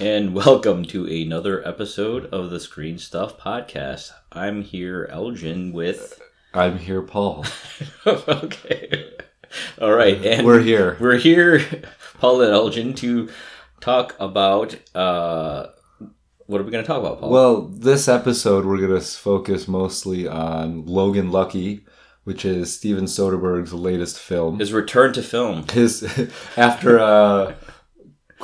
and welcome to another episode of the Screen Stuff Podcast. I'm here, Elgin, with. I'm here, Paul. okay. All right, and We're here. We're here, Paul and Elgin, to talk about. Uh, what are we going to talk about, Paul? Well, this episode we're gonna focus mostly on Logan Lucky, which is Steven Soderbergh's latest film. His return to film. His after uh,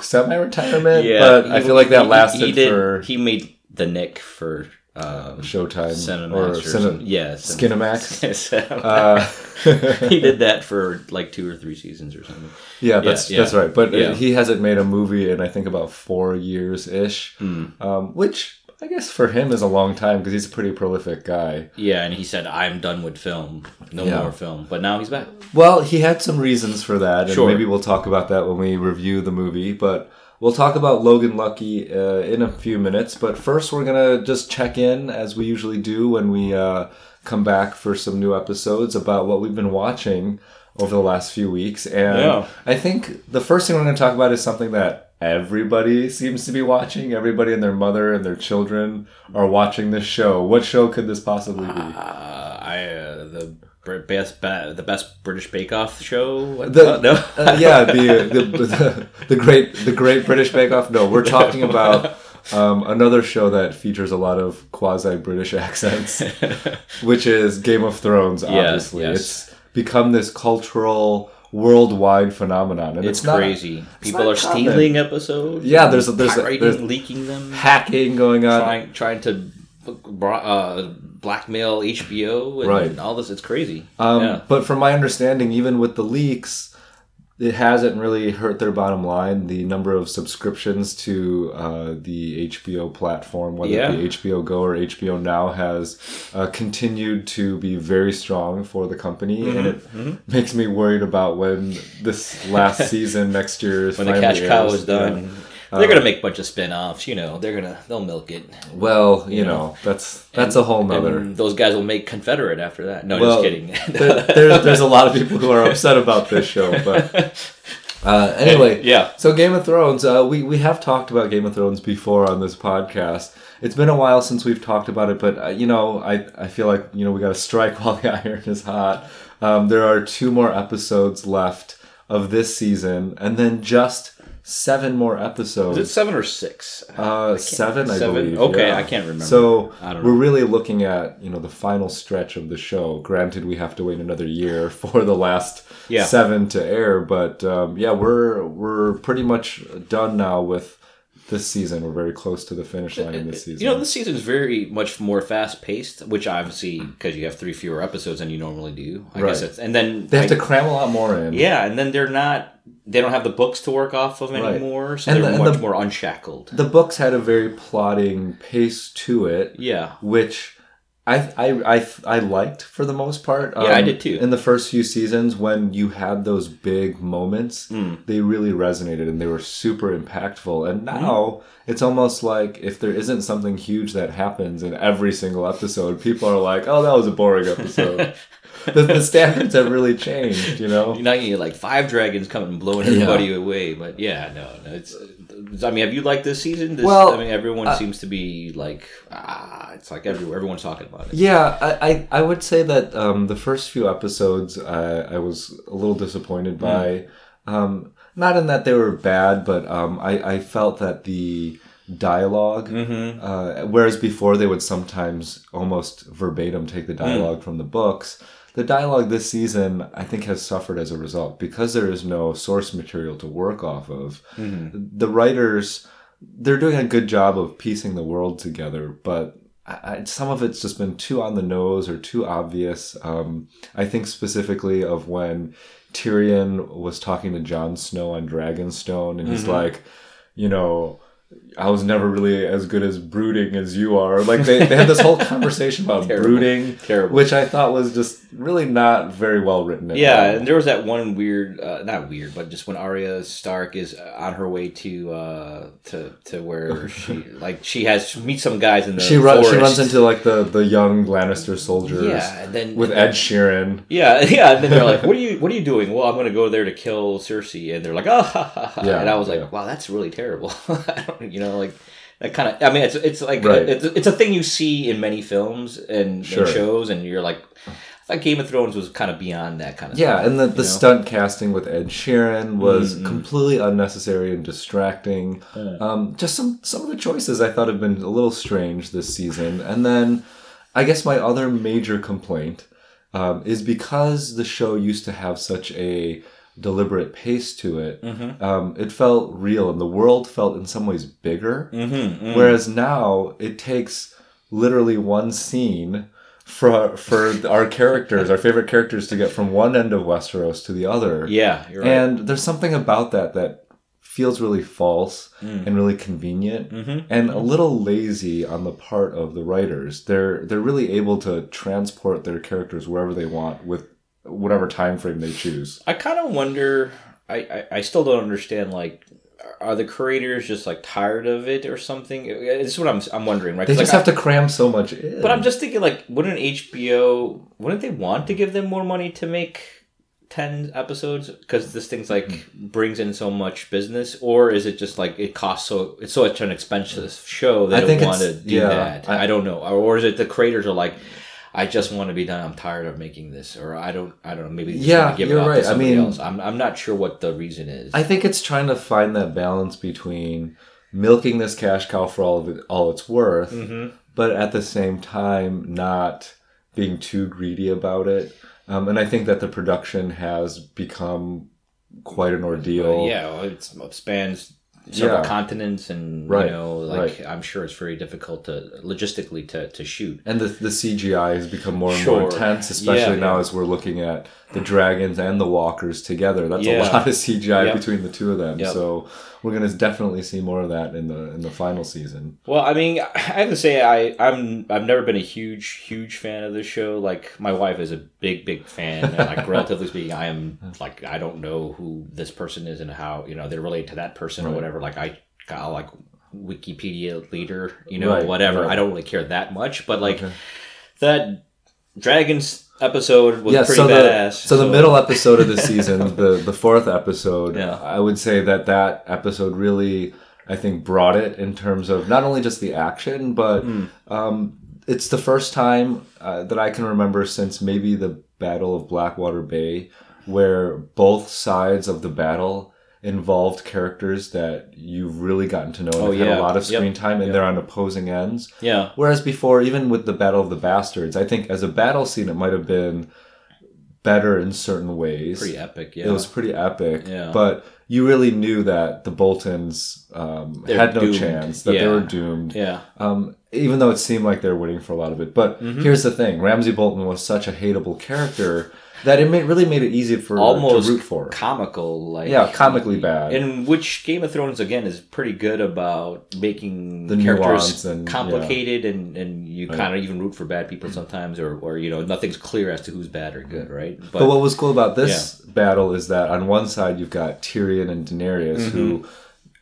semi-retirement, Yeah, but I feel like that lasted he did- for He made the Knick for um, Showtime Cinemax or or, Cine- Yeah. Cinemax. Uh, he did that for like two or three seasons or something. Yeah, that's yeah. that's right. But uh, Yeah. he hasn't made a movie in I think about four years ish, Hmm. um, which I guess for him is a long time because he's a pretty prolific guy. Yeah, and he said, "I'm done with film. No Yeah. more film." But now he's back. Well, he had some reasons for that, and Sure. maybe we'll talk about that when we review the movie. But we'll talk about Logan Lucky uh, in a few minutes. But first, we're gonna just check in as we usually do when we uh, come back for some new episodes about what we've been watching over the last few weeks. And Yeah. I think the first thing we're going to talk about is something that everybody seems to be watching. Everybody and their mother and their children are watching this show. What show could this possibly be? Uh, I uh, the best the best British Bake Off show. The, no, uh, yeah, the, the, the the great the Great British Bake Off. No, we're talking about um, another show that features a lot of quasi British accents, which is Game of Thrones. Obviously, yes. it's become this cultural worldwide phenomenon, and it's, it's, not crazy. People not are common. stealing episodes. Yeah, there's a- there's a- pirating, there's- leaking them, hacking going on. trying trying to uh, blackmail HBO and Right. all this. It's crazy. Um, yeah. But from my understanding, even with the leaks, it hasn't really hurt their bottom line. The number of subscriptions to uh, the HBO platform, whether Yeah. it be HBO Go or HBO Now, has uh, continued to be very strong for the company, Mm-hmm. and it makes me worried about when this last season next year is when the cash cow is done. Yeah. They're gonna make a bunch of spin-offs, you know. They're gonna they'll milk it. Well, you know, that's that's a whole nother. And those guys will make Confederate after that. No, Well, just kidding. there, there, there's a lot of people who are upset about this show, but uh, anyway, yeah. So Game of Thrones, uh, we we have talked about Game of Thrones before on this podcast. It's been a while since we've talked about it, but uh, you know, I I feel like you know we got to strike while the iron is hot. Um, there are two more episodes left of this season, and then just seven more episodes. Is it seven or six? Uh, seven, I Seven? believe. Okay, yeah. I can't remember. So we're know. really looking at you know the final stretch of the show. Granted, we have to wait another year for the last Yeah. seven to air, but um, yeah, we're we're pretty much done now with this season. We're very close to the finish line in this season. You know, this season is very much more fast paced, which obviously because you have three fewer episodes than you normally do. I guess Right. it's and then they have I- to cram a lot more in. yeah, and then they're not. They don't have the books to work off of Right. anymore, so And they're the- much the- more unshackled. The books had a very plotting pace to it. Yeah, which I, I I I liked for the most part. Um, Yeah, I did too. In the first few seasons, when you had those big moments, Hmm. they really resonated and they were super impactful. And Hmm. now it's almost like if there isn't something huge that happens in every single episode, people are like, "Oh, that was a boring episode." the, the standards have really changed, you know. You're not gonna get like five dragons coming and blowing Yeah. everybody away, but yeah, no, no. It's. I mean, have you liked this season? This, Well, I mean, everyone uh, seems to be like, ah, it's like. Everyone's talking about it. Yeah, I, I, I would say that um, the first few episodes I, I was a little disappointed by. Um, not in that they were bad, but um, I, I felt that the dialog uh, whereas before they would sometimes almost verbatim take the dialogue from the books, the dialogue this season I think has suffered as a result because there is no source material to work off of. The writers they're doing a good job of piecing the world together, but I, some of it's just been too on the nose or too obvious. Um, I think specifically of when Tyrion was talking to Jon Snow on Dragonstone, and he's like, you know, I was never really as good as brooding as you are. Like they, they had this whole conversation about Terrible. brooding, Terrible. which I thought was just really not very well written. at Yeah, all. and there was that one weird, uh, not weird, but just when Arya Stark is on her way to uh, to to where she like she has she meets some guys in the she runs. She runs into like the the young Lannister soldiers. yeah, and then with Ed Sheeran. Yeah, yeah, and then they're like, "What are you? What are you doing?" Well, I'm going to go there to kill Cersei, and they're like, "Oh," ha, ha, ha. Yeah, and I was like, yeah. "Wow, that's really terrible." You know, like that kind of. I mean, it's it's like Right. it's, it's a thing you see in many films and, Sure. and shows, and you're like, I thought Game of Thrones was kind of beyond that kind of. Yeah, stuff, and the, the know? stunt casting with Ed Sheeran was Mm-mm. completely unnecessary and distracting. Yeah. Um, just some some of the choices I thought have been a little strange this season. And then I guess my other major complaint um, is because the show used to have such a deliberate pace to it. Mhm. Um, it felt real, and the world felt in some ways bigger. Mhm, mm. Whereas now it takes literally one scene for for our characters, our favorite characters, to get from one end of Westeros to the other. yeah, you're right. And there's something about that that feels really false Mm. and really convenient Mhm. and a little lazy on the part of the writers. They're they're really able to transport their characters wherever they want with whatever time frame they choose. I kind of wonder. I, I I still don't understand. Like, are the creators just like tired of it or something? This is what I'm I'm wondering. Right? They just like, have to cram so much in. But I'm just thinking, like, wouldn't HBO wouldn't they want to give them more money to make ten episodes because this thing's like Hmm. brings in so much business, or is it just like it costs so it's such an expensive show they I don't think want to do yeah, that? I, I- don't know, or is it the creators are like. I just want to be done. I'm tired of making this, or I don't. I don't know. Maybe Yeah, give you're it right. to I mean- else. I'm. I'm not sure what the reason is. I think it's trying to find that balance between milking this cash cow for all of it, all it's worth, hmm but at the same time not being too greedy about it. Um, and I think that the production has become quite an ordeal. yeah, well, it's, it spans several Yeah. continents, and Right, you know, like right. I'm sure it's very difficult to logistically to to shoot. And the, the CGI has become more and Sure. more intense, especially Yeah, now yeah. as we're looking at the dragons and the walkers together. That's a lot of CGI between the two of them. So we're going to definitely see more of that in the in the final season. Well, I mean, I have to say, I I'm I've never been a huge huge fan of this show. Like my wife is a big big fan, and like relatively speaking, I am like I don't know who this person is and how you know they relate to that person or whatever. Like I got like Wikipedia leader, you know, Right, whatever. right. I don't really care that much, but like Okay. that dragons episode was yeah, pretty so badass. the so the middle episode of the season, the the fourth episode, Yeah. I would say that that episode really, I think, brought it in terms of not only just the action, but Hmm. um, it's the first time uh, that I can remember since maybe the Battle of Blackwater Bay, where both sides of the battle involved characters that you've really gotten to know and Oh, have had a lot of Yep. screen time, and Yep. they're on opposing ends. yeah. Whereas before, even with the Battle of the Bastards, I think as a battle scene, it might have been better in certain ways. Pretty epic, yeah. It was pretty epic. Yeah. But you really knew that the Boltons um, had no doomed. chance, that they were doomed. yeah. Um, even though it seemed like they were winning for a lot of it. But Mm-hmm. here's the thing Ramsay Bolton was such a hateable character that it made, really made it easy for Almost to root for. comical, like Yeah, comically bad. In which Game of Thrones again is pretty good about making The characters and- complicated, and, and you kind of even root for bad people sometimes, or, or you know nothing's clear as to who's bad or good, right? But, what was cool about this battle is that on one side you've got Tyrion and Daenerys, who, mm-hmm.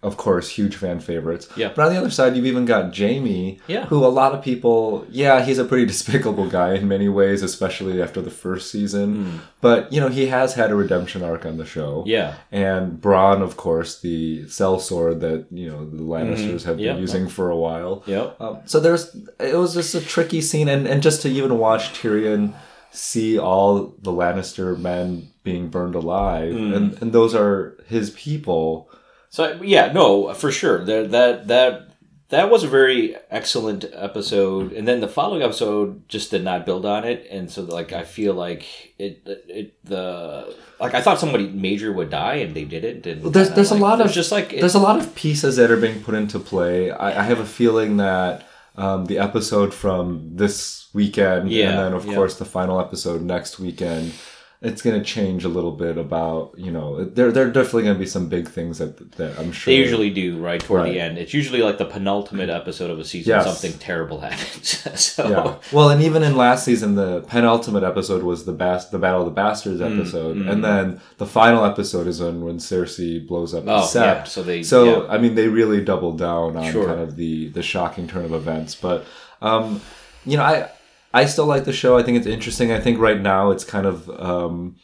Of course, huge fan favorites. Yeah. But on the other side, you've even got Jaime, Yeah. who a lot of people, yeah, he's a pretty despicable guy in many ways, especially after the first season. But you know, he has had a redemption arc on the show. Hmm. yeah, And Bronn, of course, the sellsword that you know the Lannisters have been Mm-hmm. Yeah. using for a while. yep, Um, so there's it was just a tricky scene, and, and just to even watch Tyrion see all the Lannister men being burned alive, Hmm. and, and those are his people. So yeah, no, for sure. There, that that that was a very excellent episode, and then the following episode just did not build on it, and so like I feel like it it the like I thought somebody major would die, and they didn't. And Well, there's- there's a lot of- just like it- There's a lot of pieces that are being put into play. I, I have a feeling that um, the episode from this weekend, Yeah, and then of yeah. course the final episode next weekend. It's going to change a little bit about you know there there are definitely going to be some big things that that I'm sure They usually do right toward Right. the end. It's usually like the penultimate episode of a season. Yes. Something terrible happens. so Yeah. Well, and even in last season, the penultimate episode was the bas- the Battle of the Bastards Mm, episode, and then the final episode is when when Cersei blows up the oh set. yeah. So they So yeah. I mean, they really doubled down on Sure. kind of the the shocking turn of events. But um, you know, I I still like the show. I think it's interesting. I think right now it's kind of um,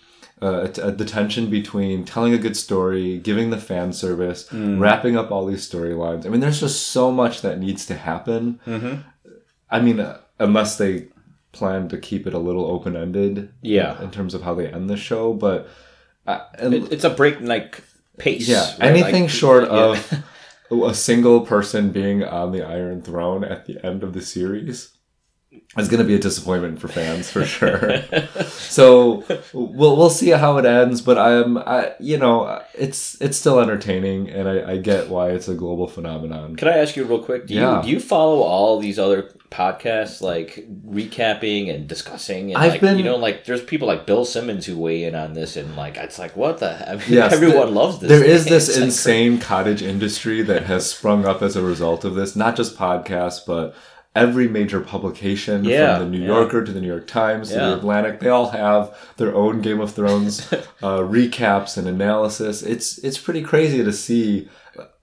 uh, the tension between telling a good story, giving the fan service, wrapping up all these storylines. I mean, there's just so much that needs to happen. I mean, uh, unless they plan to keep it a little open ended, Yeah. in terms of how they end the show. But uh, It, it's a breakneck pace. yeah, right? anything Like, short yeah. of a single person being on the Iron Throne at the end of the series is going to be a disappointment for fans for sure. so we'll we'll see how it ends, but I'm I you know it's it's still entertaining, and I, I get why it's a global phenomenon. Can I ask you real quick? Do you Yeah. do you follow all these other podcasts like recapping and discussing? And I've like, been- you know, like there's people like Bill Simmons who weigh in on this, and like it's like what the I mean, Yes, everyone th- loves this. There is thing. this It's, like, insane cottage industry that has sprung up as a result of this, not just podcasts, but every major publication Yeah, from the New yeah. Yorker to the New York Times to the Atlantic, they all have their own Game of Thrones uh, recaps and analysis. It's it's pretty crazy to see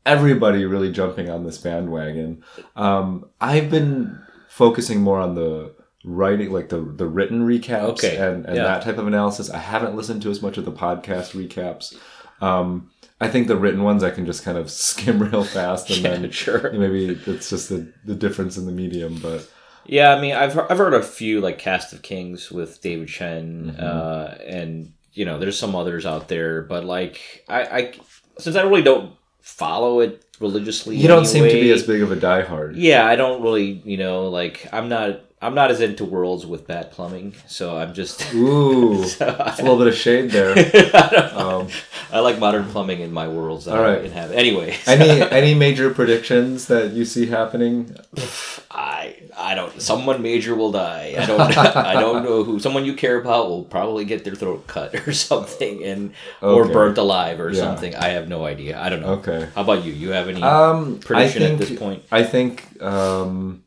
everybody really jumping on this bandwagon. Um, I've been focusing more on the writing, like the the written recaps Okay, and, and yeah. that type of analysis. I haven't listened to as much of the podcast recaps. Um, I think the written ones I can just kind of skim real fast, and Yeah, then sure. maybe it's just the, the difference in the medium. But Yeah, I mean, I've I've heard a few like Cast of Kings with David Chen, Mm-hmm. uh, and you know, there's some others out there, but like I, I since I really don't follow it religiously, you don't seem to be as big of a diehard. Yeah, I don't really, you know, like I'm not I'm not as into worlds with bad plumbing, so I'm just. Ooh, so it's a little bit of shade there. I. Um, I like modern plumbing in my worlds that All I right. inhabit. Anyway, any any major predictions that you see happening? I I don't. Someone major will die. I don't. I don't know who. Someone you care about will probably get their throat cut or something, and or burnt alive or Yeah. something. I have no idea. I don't know. Okay. How about you? You have any Um, prediction I at this point? I think um,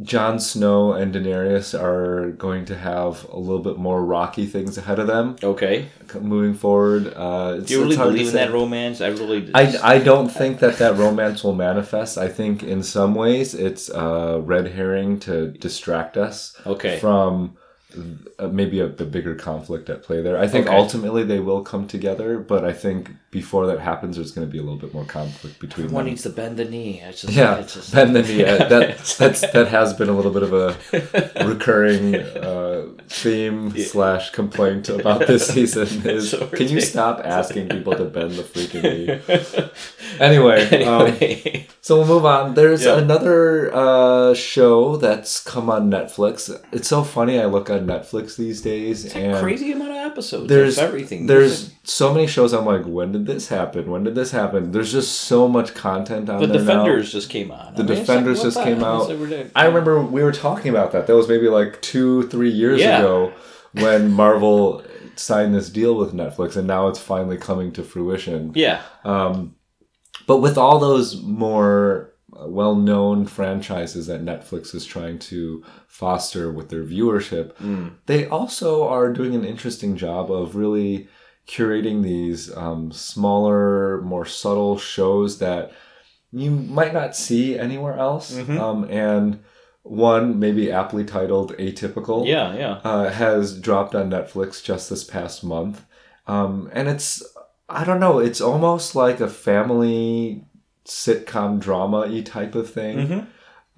Jon Snow and Daenerys are going to have a little bit more rocky things ahead of them Okay. moving forward. Uh, Do you really it's hard to believe in that romance? I really. I, I don't think that that romance will manifest. I think in some ways it's a red herring to distract us Okay. from uh, maybe a, the bigger conflict at play there. I think Okay. ultimately they will come together, but I think before that happens, there's going to be a little bit more conflict between One them. needs to bend the knee. It's just, Yeah, it's just, bend the knee. Uh, That that's that has been a little bit of a recurring uh, theme slash complaint about this season. Is So can you stop asking people to bend the freaking knee? Anyway, um, so we'll move on. There's Yeah. another uh, show that's come on Netflix. It's so funny. I look on Netflix these days, It's a and crazy amount of episodes. there's everything. There's so many shows. I'm like, when did this happen? When did this happen? There's just so much content on the there now. Defenders just came on. The I mean, Defenders what just came out. I remember we were talking about that. That was maybe like two, three years Yeah. ago when Marvel signed this deal with Netflix, and now it's finally coming to fruition. Yeah. Um, but with all those more well-known franchises that Netflix is trying to foster with their viewership, Mm. they also are doing an interesting job of really curating these um, smaller, more subtle shows that you might not see anywhere else. Mhm. Um, and one, maybe aptly titled Atypical, Yeah. Yeah. uh, has dropped on Netflix just this past month. Um, and it's, I don't know, it's almost like a family sitcom drama y type of thing. Mhm.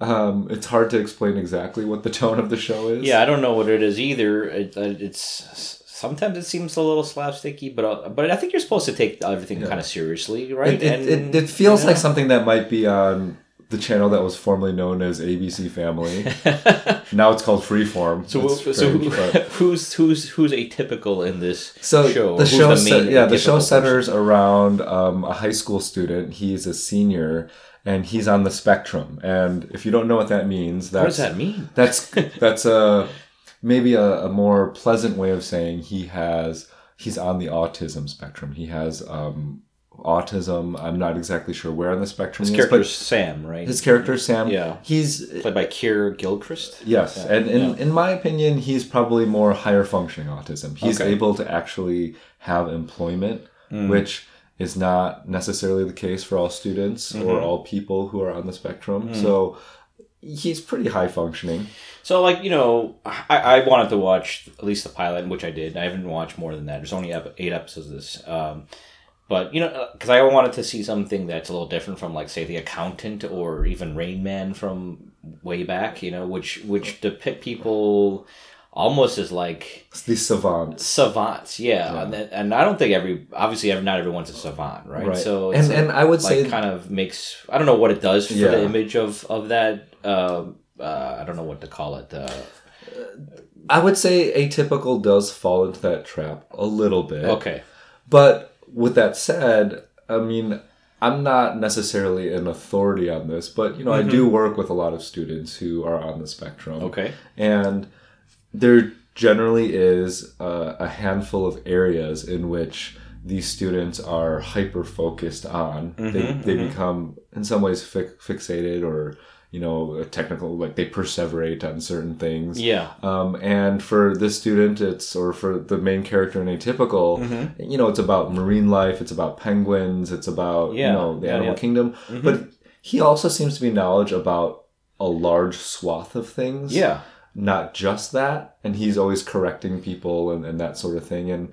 Um, it's hard to explain exactly what the tone of the show is. Yeah. I don't know what it is either. It, uh, it's sometimes it seems a little slapsticky, but uh, but I think you're supposed to take everything Yeah. kind of seriously, right? It, it, it, it feels like something that might be on the channel that was formerly known as ABC Family. now it's called Freeform. So, It's so strange, who, who's who's who's atypical in this So show? the Who's show, the yeah, the show centers around um, a high school student. He's a senior, and he's on the spectrum. And if you don't know what that means, What does that's that mean? that's that's a maybe a, a more pleasant way of saying he has he's on the autism spectrum. He has um, autism. I'm not exactly sure where on the spectrum His he is, character's Sam, right? his character is Sam. Yeah. he's played by Keir Gilchrist. Yes, Yeah, and in, yeah. in my opinion, he's probably more higher functioning autism. He's Okay. able to actually have employment, Mm. which is not necessarily the case for all students Mm-hmm. or all people who are on the spectrum. Mm. So he's pretty high functioning. So, like, you know, I, I wanted to watch at least the pilot, which I did. I haven't watched more than that. There's only eight episodes of this. Um, but, you know, because I wanted to see something that's a little different from, like, say, The Accountant or even Rain Man from way back, you know, which, which depict people almost as, like, It's the savants. savants. Yeah. And, and I don't think every, obviously, not everyone's a savant, right? Right. So, And- and I would like, say- kind of makes, I don't know what it does for Yeah. the image of, of that. Uh, uh, I don't know what to call it. Uh, I would say atypical does fall into that trap a little bit. okay. But with that said, I mean, I'm not necessarily an authority on this, but you know, I do mm-hmm. work with a lot of students who are on the spectrum. Okay. And there generally is a, a handful of areas in which these students are hyper focused on. they mm-hmm, they mm-hmm. become in some ways fi- fixated or you know technical like they perseverate on certain things. Yeah. Um, and for this student, it's or for the main character in Atypical, Mm-hmm. you know, it's about marine life, it's about penguins, it's about Yeah, you know the yeah, animal yeah. kingdom. But he also seems to be knowledge about a large swath of things Yeah. not just that and he's always correcting people and, and that sort of thing and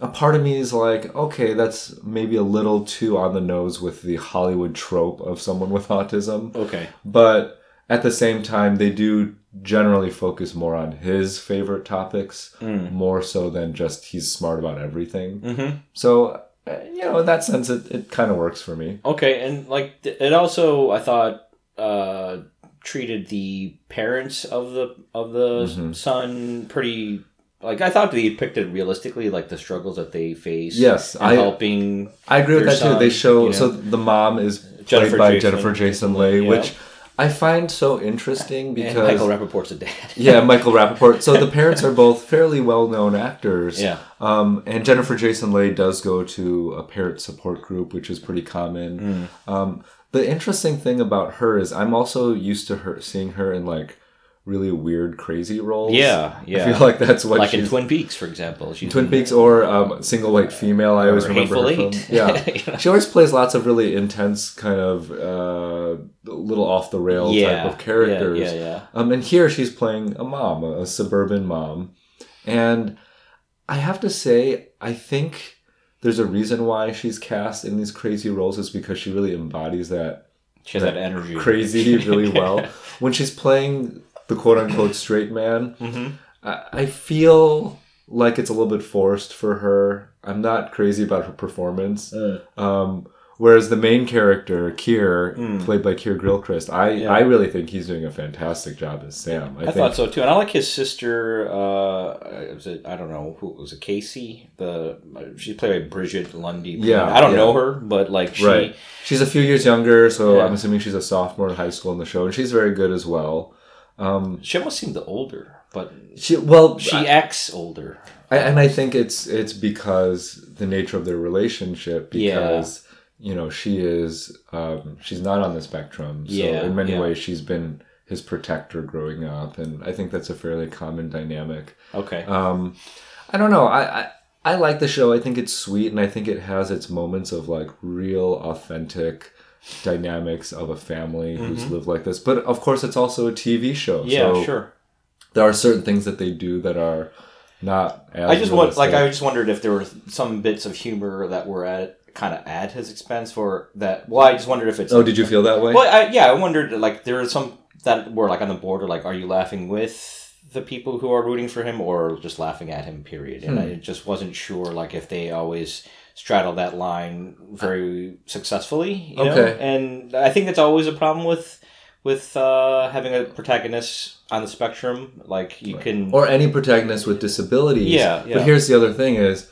a part of me is like okay that's maybe a little too on the nose with the hollywood trope of someone with autism Okay. but at the same time they do generally focus more on his favorite topics more so than just he's smart about everything Mm-hmm. so uh, you know in that sense it, it kind of works for me Okay, and like it also, I thought, uh, treated the parents of the of the Mm-hmm. son pretty. Like I thought they depicted realistically, like the struggles that they face. Yes, and I- helping. I agree with that too. They show you know. so the mom is played Jennifer by Jason- Jennifer Jason Leigh, Yeah. which I find so interesting And because Michael Rapaport's a dad. yeah, Michael Rapaport. So the parents are both fairly well known actors. Yeah. Um, and Jennifer Jason Leigh does go to a parent support group, which is pretty common. Hmm. Um, the interesting thing about her is I'm also used to her seeing her in like really weird, crazy roles. Yeah, yeah. I feel like that's what like in Twin Peaks, for example. She's Twin in- Peaks or um, Single White Female. I always remember her Hateful from. Eight. Yeah, You know? she always plays lots of really intense, kind of uh, little off the rail Yeah, type of characters. yeah, yeah, yeah. Um, and here she's playing a mom, a, suburban mom, and I have to say, I think there's a reason why she's cast in these crazy roles is because she really embodies that She has that energy. crazy really well. when she's playing the quote unquote straight man, Mm-hmm. I, I feel like it's a little bit forced for her. I'm not crazy about her performance. Um, whereas the main character, Keir, played by Keir Gilchrist, I. Yeah. I really think he's doing a fantastic job as Sam. I, I think thought so too, and I like his sister. Uh, was it? I don't know who was it. Casey. The she's played by Brigette Lundy. Yeah, I don't yeah. know her, but like she. Right. She's a few years younger, so Yeah. I'm assuming she's a sophomore in high school in the show, and she's very good as well. Um, She almost seemed older, but she well, she I- acts older. I, and I think it's it's because the nature of their relationship. Yeah. Because you know she is um, she's not on the spectrum, so Yeah, in many yeah. ways she's been his protector growing up, and I think that's a fairly common dynamic. Okay. Um, I don't know. I, I I like the show. I think it's sweet, and I think it has its moments of like real, authentic dynamics of a family who's lived like this. But of course, it's also a TV show. Mm-hmm. yeah, so sure. There are certain things that they do that are not. As I just want, like, I just wondered if there were some bits of humor that were at kind of at his expense, for that. Well, I just wondered if it's. Oh, did you feel that way? Well, I, yeah, I wondered. Like, there are some that were like on the border. Like, are you laughing with the people who are rooting for him, or just laughing at him? Period. And Hmm. I just wasn't sure, like, if they always straddle that line very successfully. You know? Okay. And I think that's always a problem with with uh, having a protagonist on the spectrum. Like, you can. or any protagonist with disabilities. Yeah, yeah. But here's the other thing: is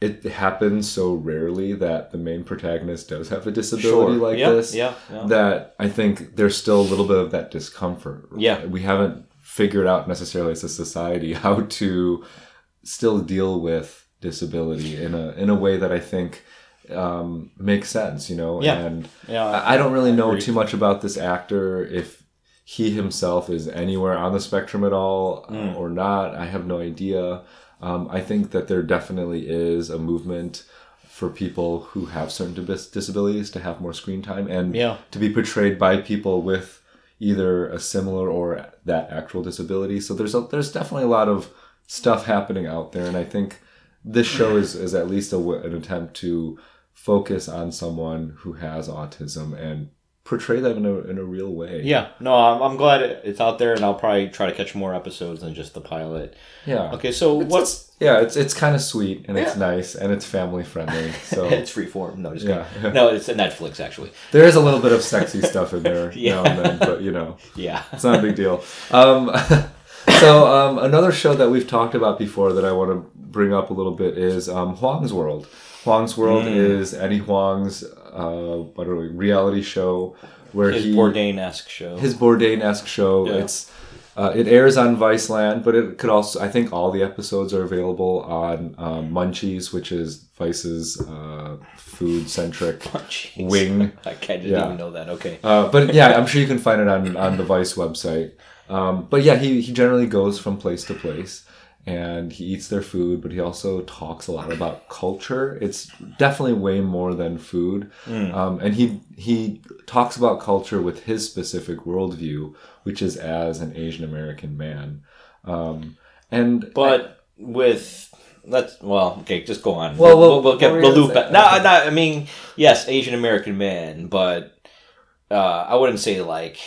it happens so rarely that the main protagonist does have a disability like yeah, this. Yeah, yeah. that I think there's still a little bit of that discomfort. Yeah. We haven't figured out necessarily as a society how to still deal with disability in a in a way that I think um, makes sense, you know. Yeah. And yeah. I, I don't really know too much about this actor if he himself is anywhere on the spectrum at all uh, Mm. or not. I have no idea. Um, I think that there definitely is a movement for people who have certain dis- disabilities to have more screen time and Yeah. to be portrayed by people with either a similar or that actual disability. So there's a, there's definitely a lot of stuff happening out there, and I think this show is is at least a, an attempt to focus on someone who has autism and portray them in a, in a real way. Yeah, no, I'm, I'm glad it's out there, and I'll probably try to catch more episodes than just the pilot. Yeah. Okay, so It's- what's it's- yeah, it's it's kind of sweet and it's nice and it's family friendly. So it's free freeform? No, just Yeah. kidding. no, it's a Netflix actually. there is a little bit of sexy stuff in there Yeah. now and then, but you know, Yeah, it's not a big deal. Um, so um, another show that we've talked about before that I want to bring up a little bit is um, Huang's World. Huang's World Mm. is Eddie Huang's uh, what are we, reality show where his he Bourdain-esque show. his Bourdain-esque show. Yeah. It's uh, it airs on Viceland, but it could also I think all the episodes are available on um, Munchies, which is Vice's uh, food centric wing. I didn't Yeah. even know that. Okay. Uh, but yeah, I'm sure you can find it on on the Vice website. Um, but yeah, he he generally goes from place to place. And he eats their food, but he also talks a lot about culture. It's definitely way more than food. Um, and he he talks about culture with his specific worldview, which is as an Asian American man. Um, and But with let's well, okay, just go on. Well, we'll, well, we'll get the loop back. No, no, I mean, yes, Asian American man, but uh, I wouldn't say like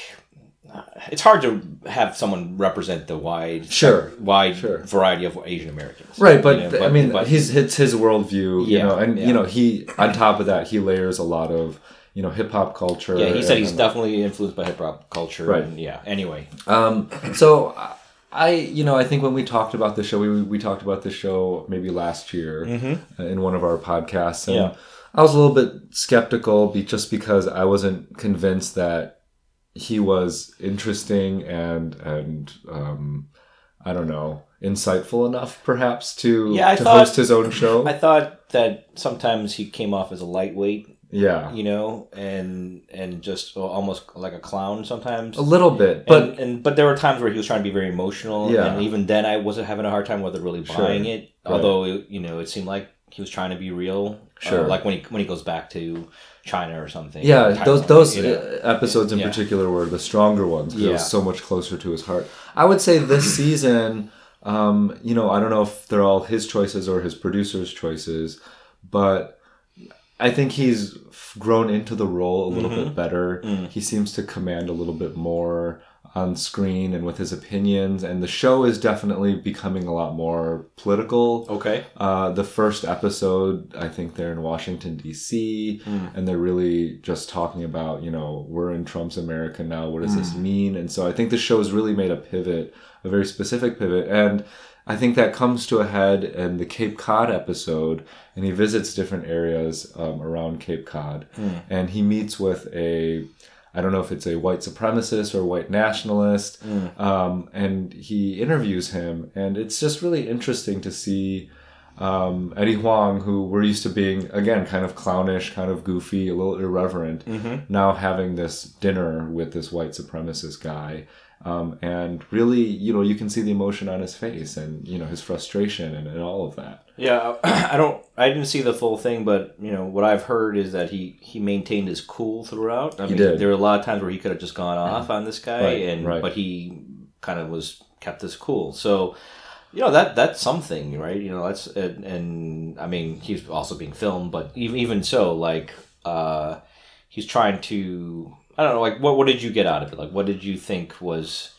it's hard to have someone represent the wide Sure, wide sure. variety of Asian Americans. Right, but, You know, I mean, but- he's it's his worldview, you know, and yeah. you know, he on top of that, he layers a lot of you know hip hop culture. yeah, he said he's and- definitely influenced by hip hop culture. Right. And yeah. Anyway, Um, so I, you know, I think when we talked about the show, we we talked about the show maybe last year uh, in one of our podcasts, and Mm-hmm. Yeah. I was a little bit skeptical, be, just because I wasn't convinced that he was interesting and and um, I don't know, insightful enough, perhaps to Yeah, I to thought- host his own show. I thought that sometimes he came off as a lightweight, yeah, you know, and and just almost like a clown sometimes. a little bit, but and, and but there were times where he was trying to be very emotional, Yeah. and even then I wasn't having a hard time whether really Sure. buying it. Although it, you know, it seemed like he was trying to be real. Sure. Uh, like when he when he goes back to China or something. Yeah, those those you know. uh, episodes in Yeah. particular were the stronger ones. 'cause It Yeah. was so much closer to his heart. I would say this season, um, you know, I don't know if they're all his choices or his producer's choices, but I think he's grown into the role a little Mm-hmm. bit better. Mm. He seems to command a little bit more on screen and with his opinions, and the show is definitely becoming a lot more political. Okay. Uh, the first episode, I think they're in Washington D.C. and they're really just talking about, you know, we're in Trump's America now. What does this mean? And so I think the show has really made a pivot, a very specific pivot, and I think that comes to a head in the Cape Cod episode, and he visits different areas um, around Cape Cod, and he meets with a I don't know if it's a white supremacist or white nationalist, um, and he interviews him, and it's just really interesting to see um, Eddie Huang, who we're used to being again kind of clownish, kind of goofy, a little irreverent, now having this dinner with this white supremacist guy. Um, and really, you know, you can see the emotion on his face and, you know, his frustration and, and all of that. Yeah, I don't. I didn't see the full thing, but you know what I've heard is that he he maintained his cool throughout. I He mean, did. there were a lot of times where he could have just gone off on this guy, Right, and right. but he kind of was kept his cool. So, you know that that's something, right? You know that's and, and I mean he's also being filmed, but even even so, like uh, he's trying to. I don't know. Like, what what did you get out of it? Like, what did you think was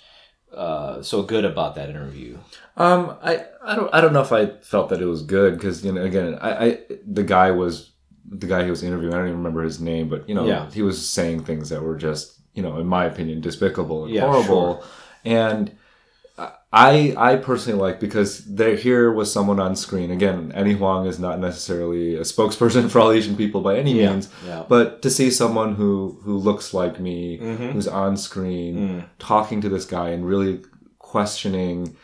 uh, so good about that interview? Um, I, I don't I don't know if I felt that it was good because you know again I, I the guy was the guy he was interviewing I don't even remember his name but you know Yeah. he was saying things that were just you know in my opinion despicable and Yeah, horrible and I I personally like because there here was someone on screen again Eddie Huang is not necessarily a spokesperson for all Asian people by any Yeah, means yeah. but to see someone who who looks like me Mm-hmm. who's on screen Mm. talking to this guy and really questioning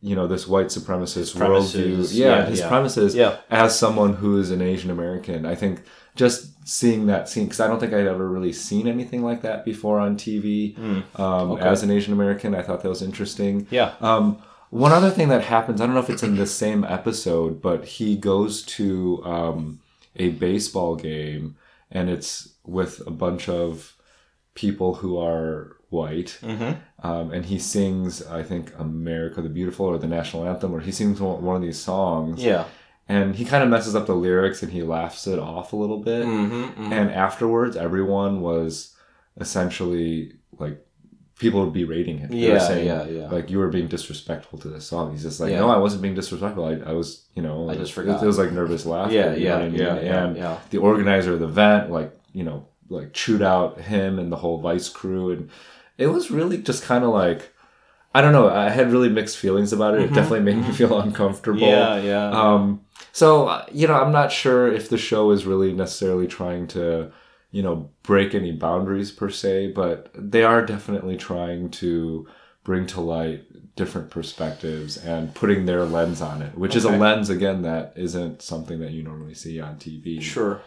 you know this white supremacist worldview yeah, yeah, his premises as someone who is an asian american i think just seeing that scene because i don't think i'd ever really seen anything like that before on tv um, Hmm. Okay. as an asian american i thought that was interesting Yeah. um, one other thing that happens, I don't know if it's in the same episode, but he goes to um, a baseball game and it's with a bunch of people who are white. Mm-hmm. Um, and he sings, I think, America the Beautiful or the national anthem, or he sings one of these songs. Yeah. And he kind of messes up the lyrics and he laughs it off a little bit. Mm-hmm. And afterwards, everyone was essentially like, people would be rating him. They were Yeah, yeah, yeah. Like, you were being disrespectful to this song. He's just like, Yeah. no, I wasn't being disrespectful. I, I was, you know, I just forgot. It, was like nervous laughter. Yeah, yeah, I mean? yeah, yeah, And yeah. the organizer of the event, like, you know, like chewed out him and the whole Vice crew. And it was really just kind of like, I don't know. I had really mixed feelings about it. It definitely made me feel uncomfortable. Mm-hmm. Yeah, yeah. Um, so uh, you know, I'm not sure if the show is really necessarily trying to, you know, break any boundaries per se, but they are definitely trying to bring to light different perspectives and putting their lens on it, which is a lens again that isn't something that you normally see on TV. Sure.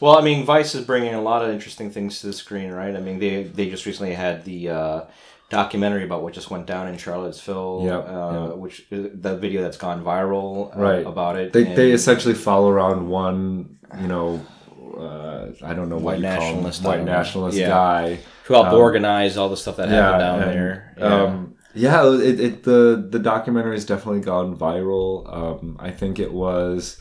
Well, I mean, Vice is bringing a lot of interesting things to the screen, right? I mean, they they just recently had the uh, documentary about what just went down in Charlottesville, Yeah, uh, yeah. which the video that's gone viral uh, Right. about it. They, and- they essentially follow around one, you know, uh, I don't know what White you nationalist, white know. nationalist Yeah. guy. who helped um, organize all the stuff that happened down and, there. Yeah. Um, yeah, it, it the the documentary has definitely gone viral. Um, I think it was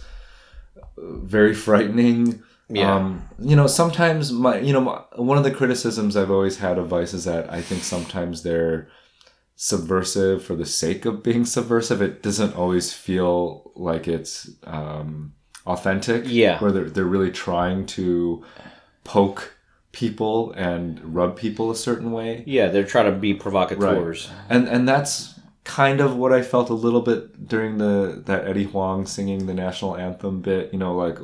very frightening. Yeah. Um, you know, sometimes my you know my, one of the criticisms I've always had of Vice is that I think sometimes they're subversive for the sake of being subversive. It doesn't always feel like it's um, authentic. Yeah. where they're they're really trying to poke people and rub people a certain way yeah, they're trying to be provocateurs. and and that's kind of what I felt a little bit during the that Eddie Huang singing the national anthem bit. You know, like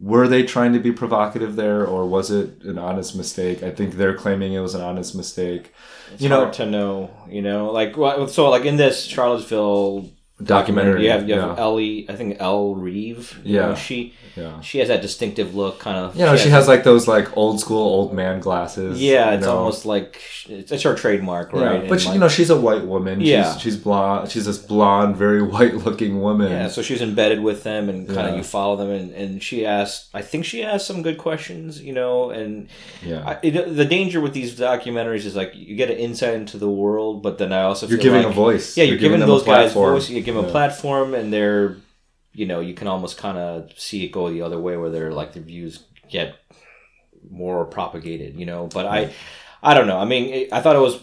were they trying to be provocative there, or was it an honest mistake? I think they're claiming it was an honest mistake. It's you know, hard to know, you know, like so like in this Charlottesville documentary. you have you have yeah. Ellie, I think Elle Reeve. Yeah. know, she yeah. she has that distinctive look, kind of. You know, she has like those like old school old man glasses. Yeah, it's know. almost like it's, it's her trademark, Yeah, right? But she, like- you know, she's a white woman. Yeah. she's, she's blonde. She's this blonde, very white looking woman. yeah, so she's embedded with them, and kind of you follow them, and, and she asks. I think she asked some good questions, you know, and yeah. I, it, the danger with these documentaries is like you get an insight into the world, but then I also You're giving like, a voice. Yeah, you're, giving, them a those guys voice. You give them a platform, and they're, you know, you can almost kind of see it go the other way, where they're like the views get more propagated, you know. But I, I don't know. I mean, it, I thought it was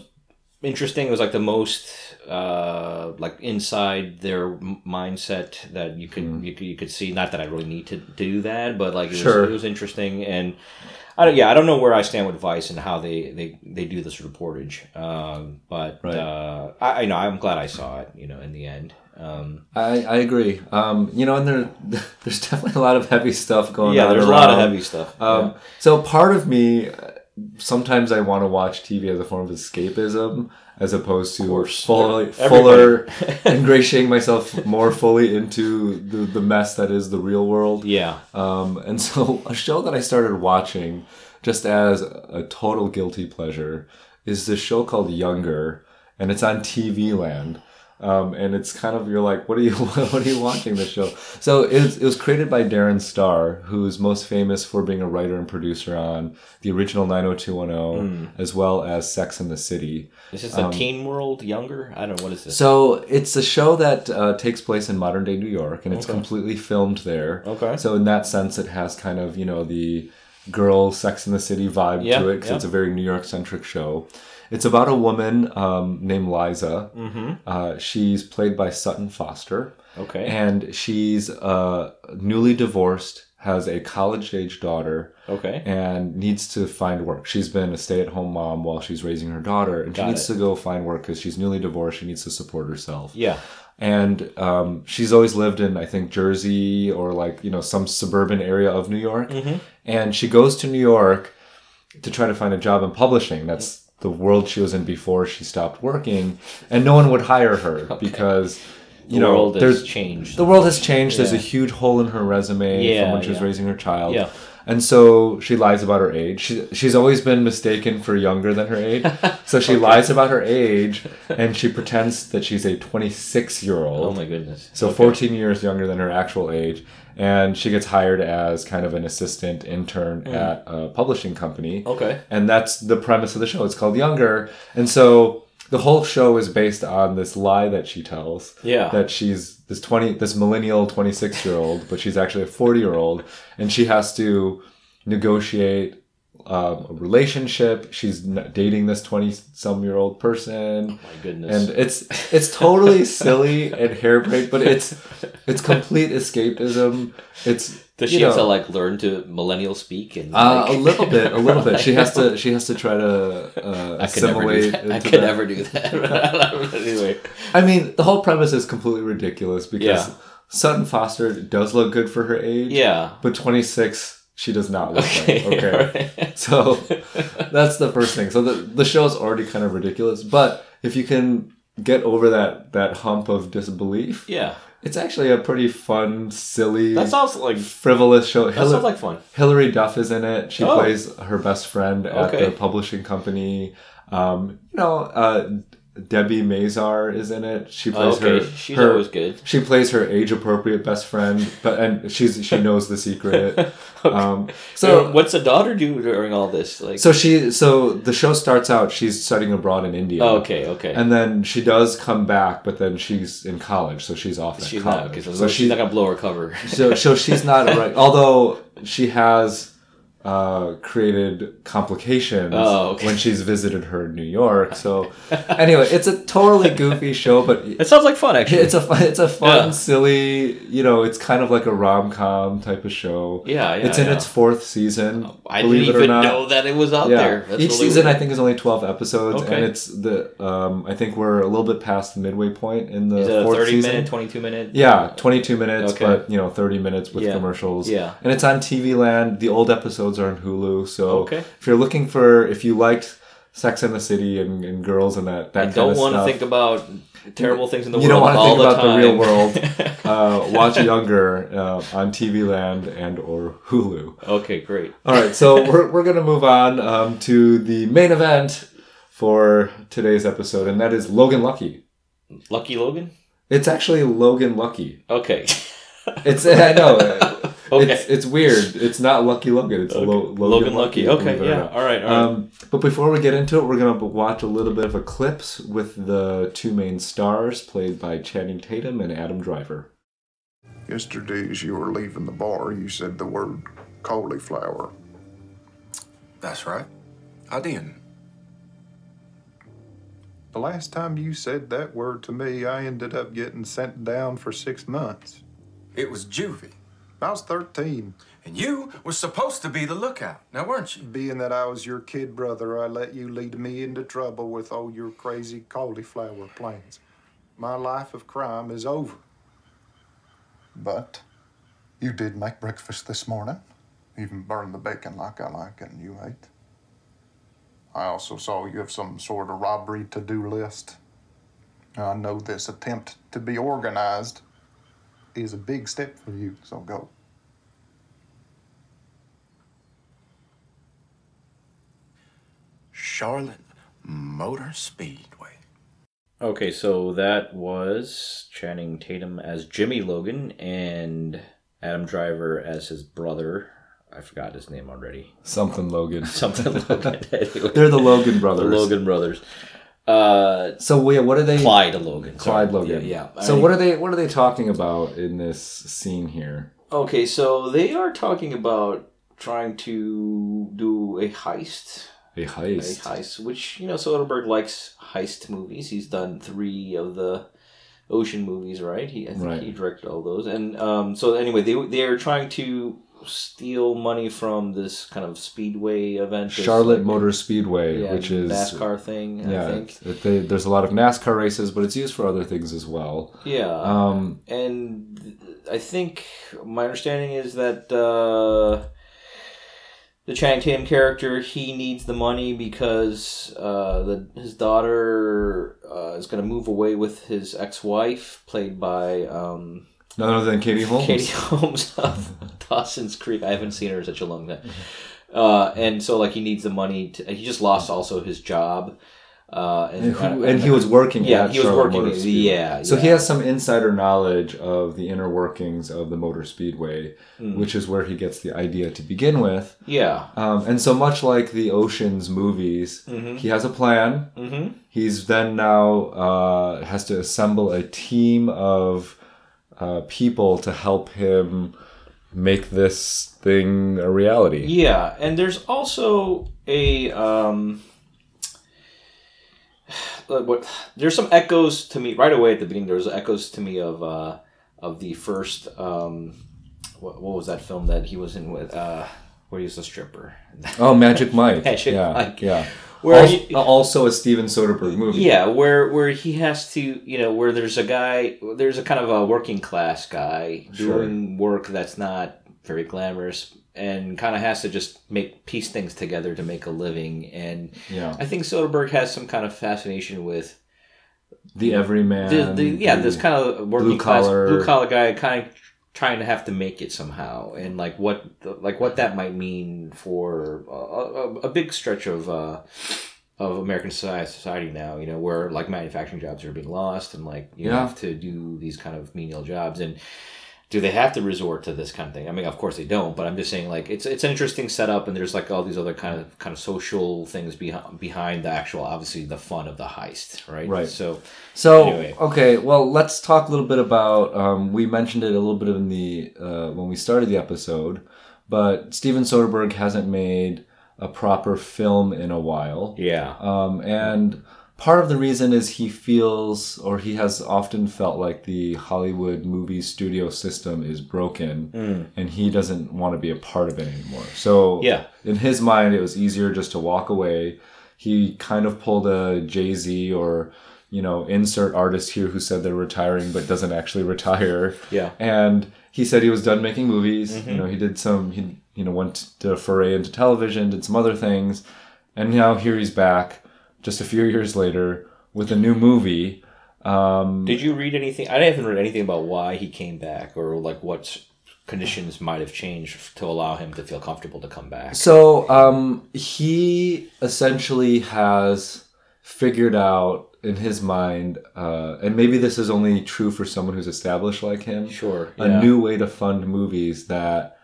interesting. It was like the most uh like inside their mindset that you could Mm. you could you could see. Not that I really need to do that, but like it was, it was interesting and. I don't, yeah, I don't know where I stand with Vice and how they, they, they do this reportage, um, but Right. uh, I, I know I'm glad I saw it. You know, in the end, um, I, I agree. Um, you know, and there there's definitely a lot of heavy stuff going yeah, on. there's a lot of heavy stuff. Um, So part of me, uh, sometimes I want to watch TV as a form of escapism, as opposed to fully, fuller ingratiating myself more fully into the, the mess that is the real world. yeah, Um, and so a show that I started watching just as a total guilty pleasure is this show called Younger, and it's on TV Land. Um, and it's kind of you're like, what are you what are you watching this show? So it was, it was created by Darren Star, who is most famous for being a writer and producer on the original 90210, as well as Sex in the City. is this a Teen World younger? I don't know what is this. Um, So it's a show that uh, takes place in modern day New York, and it's Okay. completely filmed there. Okay. So in that sense, it has kind of you know the girl Sex in the City vibe Yeah, to it because yeah. it's a very New York centric show. It's about a woman um, named Liza. mm-hmm. Uh, she's played by Sutton Foster, Okay. and she's uh, newly divorced, has a college age daughter, okay. and needs to find work. She's been a stay at home mom while she's raising her daughter, and she needs it. to go find work because she's newly divorced. She needs to support herself. Yeah. And um, she's always lived in, I think, Jersey or like, you know, some suburban area of New York. Mhm. And she goes to New York to try to find a job in publishing. That's the world she was in before she stopped working. And no one would hire her because, you The know, world there's has changed. the world has changed. There's a huge hole in her resume Yeah, from when she was yeah. raising her child. Yeah. And so she lies about her age. She, she's always been mistaken for younger than her age. So she lies about her age and she pretends that she's a 26 year old. Oh my goodness. So Okay. 14 years younger than her actual age. And she gets hired as kind of an assistant intern Hmm. at a publishing company. Okay. And that's the premise of the show. It's called Younger. And so the whole show is based on this lie that she tells Yeah. that she's this 20 this millennial 26 year old but she's actually a 40 year old and she has to negotiate um, a relationship she's dating this 20 some year old person my goodness. and it's it's totally silly and harebrained but it's it's complete escapism it's Does she have know, to like learn to millennial speak and uh, like- a little bit, a little bit. She has to. She has to try to uh, I could never do assimilate. that. I could never do that. anyway. I mean, the whole premise is completely ridiculous because Yeah. Sutton Foster does look good for her age. Yeah. But 26, she does not look Okay. like. Okay. alright. So that's the first thing. So the the show is already kind of ridiculous, but if you can get over that that hump of disbelief, yeah. It's actually a pretty fun, silly, That sounds like frivolous show. that Hilla- sounds like fun. Hilary Duff is in it. She Oh. plays her best friend at Okay. the publishing company. Um, you know, uh, Debbie Mazar is in it. She plays Oh, okay. her. She's her- always good. She plays her age appropriate best friend, but and she's she knows the secret. Um, So so what's the daughter do during all this? Like so she so the show starts out she's studying abroad in India. oh, okay, okay. And then she does come back, but then she's in college, so she's off she's college. not okay, so, so she's she's not gonna blow her cover. so, so she's not right. Although she has uh, created complications Oh, okay. when she's visited her in New York. So anyway, it's a totally goofy show, but It sounds like fun actually. it's a fun, it's a fun, Yeah. silly. You know, it's kind of like a rom com type of show. yeah, yeah. it's in yeah. its fourth season. I didn't believe it or even know that it was out there. That's each season weird. I think is only twelve episodes, Okay. and it's the. Um, I think we're a little bit past the midway point in the Is it a fourth thirty season. minute, twenty two minute? Yeah, 22 minutes, Okay. but you know, 30 minutes with commercials. Yeah. And it's on TV Land. The old episodes are on Hulu. So Okay. if you're looking for, if you liked Sex and the City and, and girls and that, that I don't want to think about terrible things in the You world don't wanna think the about the real world. uh, watch Younger uh, on TV Land and or Hulu. okay, great. All right, so we're, we're going to move on um, to the main event for today's episode, and that is Logan Lucky. Lucky Logan. It's actually Logan Lucky. Okay. It's I know. Okay. It's it's weird. It's not Lucky Logan. It's Okay. Lo- Logan, Logan Lucky. believe Okay, yeah. All right. All right. Um, but before we get into it, we're gonna watch a little bit of a clips with the two main stars, played by Channing Tatum and Adam Driver. Yesterday, as you were leaving the bar, you said the word cauliflower. That's right. I didn't. The last time you said that word to me, I ended up getting sent down for six months. It was juvie. I was 13. And you were supposed to be the lookout, now weren't you? Being that I was your kid brother, I let you lead me into trouble with all your crazy cauliflower plans. My life of crime is over. But you did make breakfast this morning. Even burned the bacon like I like it, and you ate. I also saw you have some sort of robbery to do list. I know this attempt to be organized is a big step for you, so go. Charlotte Motor Speedway. Okay, so that was Channing Tatum as Jimmy Logan and Adam Driver as his brother. I forgot his name already. Something Logan. Something Logan. Anyway, They're the Logan the brothers. Logan brothers. Uh, So wait, what are they? Clyde Logan. sorry. Clyde Logan. Yeah. yeah. So I- what are they? What are they talking about in this scene here? Okay, so they are talking about trying to do a heist. A heist. A heist. heist, which, you know, Soderbergh likes heist movies. He's done three of the ocean movies, right? He, I think Right. he directed all those. And um, so, anyway, they, they are trying to steal money from this kind of speedway event. Charlotte like, Motor Speedway, yeah, which is NASCAR thing, I Yeah, they, there's a lot of NASCAR races, but it's used for other things as well. Yeah. Um, and I think my understanding is that uh, the Channing Tatum character, he needs the money because uh, the his daughter uh, is going to move away with his ex-wife, played by um, None other than Katie Holmes. Katie Holmes of Dawson's Creek. I haven't seen her in such a long time. Uh, and so, like, he needs the money. To, he just lost also his job. Uh, and, And, who- and he was working. Yeah, at he was Charlotte working. Motor Speedway. Yeah, So yeah. he has some insider knowledge of the inner workings of the Motor Speedway, Hmm. which is where he gets the idea to begin with. Yeah. Um, and so much like the Ocean's movies, he has a plan. Mm-hmm. He's then now uh, has to assemble a team of uh, people to help him make this thing a reality. Yeah, and there's also a um, uh, what there's some echoes to me right away at the beginning. There's echoes to me of uh, of the first um, what, what was that film that he was in with uh, where he was a stripper. Oh, Magic Mike. Magic yeah, Mike. Yeah. Where also, he- uh, also a Steven Soderbergh movie. Yeah, where where he has to, you know, where there's a guy, there's a kind of a working class guy Sure. doing work that's not very glamorous and kind of has to just make piece things together to make a living. And Yeah. I think Soderbergh has some kind of fascination with The Everyman. the, the yeah, the- this kind of working blue class collar- blue collar guy, kind of trying to have to make it somehow, and like what like what that might mean for a, a, a big stretch of. Uh, of American society, society now, you know, where like manufacturing jobs are being lost, and like you Yeah. have to do these kind of menial jobs, and do they have to resort to this kind of thing? I mean, of course they don't, but I'm just saying like it's it's an interesting setup, and there's like all these other kind of kind of social things behind behind the actual, obviously the fun of the heist, right? Right. So So Anyway. okay, well, let's talk a little bit about. Um, we mentioned it a little bit in the uh, when we started the episode, but Steven Soderbergh hasn't made a proper film in a while. yeah, Um, and part of the reason is he feels, or he has often felt like the Hollywood movie studio system is broken, mm. and he doesn't want to be a part of it anymore. So, Yeah. in his mind, it was easier just to walk away. He kind of pulled a Jay Z or you know, insert artist here who said they're retiring but doesn't actually retire. Yeah. And he said he was done making movies. Mm-hmm. You know, he did some, he, you know, went to foray into television, did some other things. And now here he's back just a few years later with a new movie. Um, Did you read anything? I haven't read anything about why he came back or like what conditions might have changed to allow him to feel comfortable to come back. So um, he essentially has figured out in his mind, uh, and maybe this is only true for someone who's established like him, Sure. a yeah. new way to fund movies that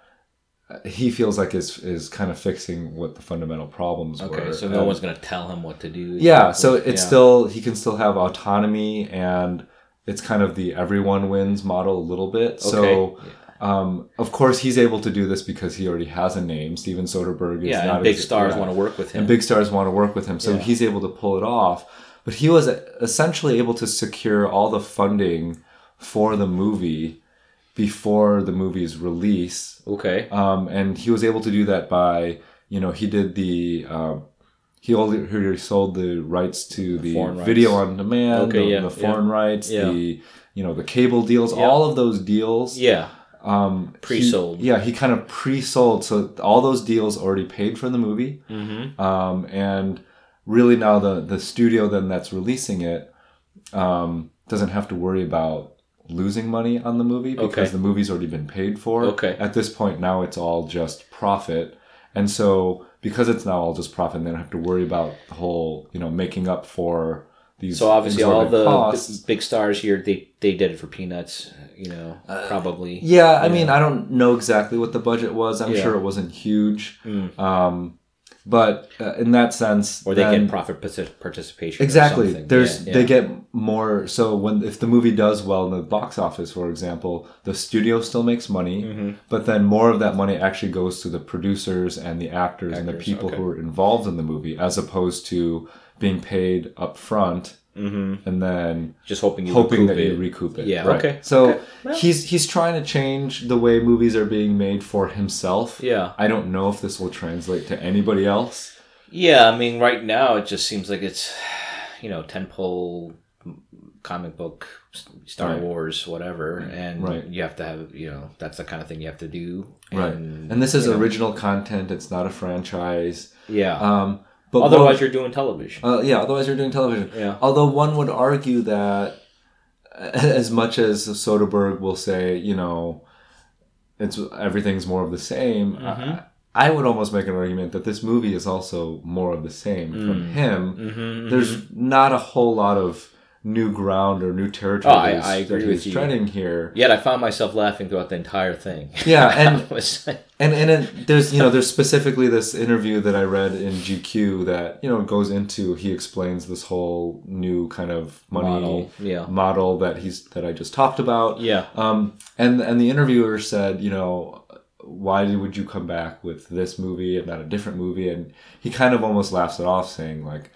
he feels like is is kind of fixing what the fundamental problems were. Okay, so no one's going to tell him what to do. yeah, so it's Yeah. still he can still have autonomy and it's kind of the everyone wins model a little bit. So Okay. um, of course he's able to do this because he already has a name. Steven Soderbergh is yeah, not and big as- stars yeah. want to work with him. and big stars want to work with him. So he's able to pull it off. But he was essentially able to secure all the funding for the movie before the movie's release okay. um, and he was able to do that by you know he did the um, he already sold the rights to the rights. video on demand Okay, the, yeah, the yeah. foreign rights Yeah. the you know the cable deals all of those deals Yeah. um, Pre-sold. yeah he kind of pre-sold so all those deals already paid for the movie Mm-hmm. um, and really now the the studio then that's releasing it um, doesn't have to worry about losing money on the movie because Okay. the movie's already been paid for. Okay. At this point now it's all just profit, and so because it's now all just profit, and they don't have to worry about the whole you know making up for these. So obviously, all the big stars here, they they did it for peanuts. You know, probably. Uh, Yeah, I mean, I don't know exactly what the budget was. I'm Yeah. sure it wasn't huge. Um, but uh, in that sense, Or they then- get profit partic- participation. exactly. There's Yeah, they get more. So when if the movie does well in the box office, for example, the studio still makes money, Mm-hmm. but then more of that money actually goes to the producers and the actors, and the people okay. who are involved in the movie, as opposed to being paid up front and then just hoping you hoping Mm-hmm. that you recoup it. Yeah, Right. okay, So okay. Well- he's he's trying to change the way movies are being made for himself. Yeah. I don't know if this will translate to anybody else. Yeah, I mean, right now it just seems like it's, you know, tentpole comic book, Star Right. Wars, whatever, and Right. you have to have you know that's the kind of thing you have to do. right And, and this is you know, original content it's not a franchise yeah. um but Otherwise, one- you're doing television. uh, yeah otherwise you're doing television Yeah. although one would argue that as much as soderbergh will say you know it's everything's more of the same Mm-hmm. I, I would almost make an argument that this movie is also more of the same Mm. from him Mm-hmm, there's not a whole lot of new ground or new territory Oh, I- I agree with you. treading here Yet I found myself laughing throughout the entire thing. Yeah, and- was And and it, there's you know there's specifically this interview that I read in GQ that you know goes into he explains this whole new kind of money Model, yeah. model that he's that I just talked about. yeah. Um, and and the interviewer said, you know, why would you come back with this movie and not a different movie? And he kind of almost laughs it off, saying like,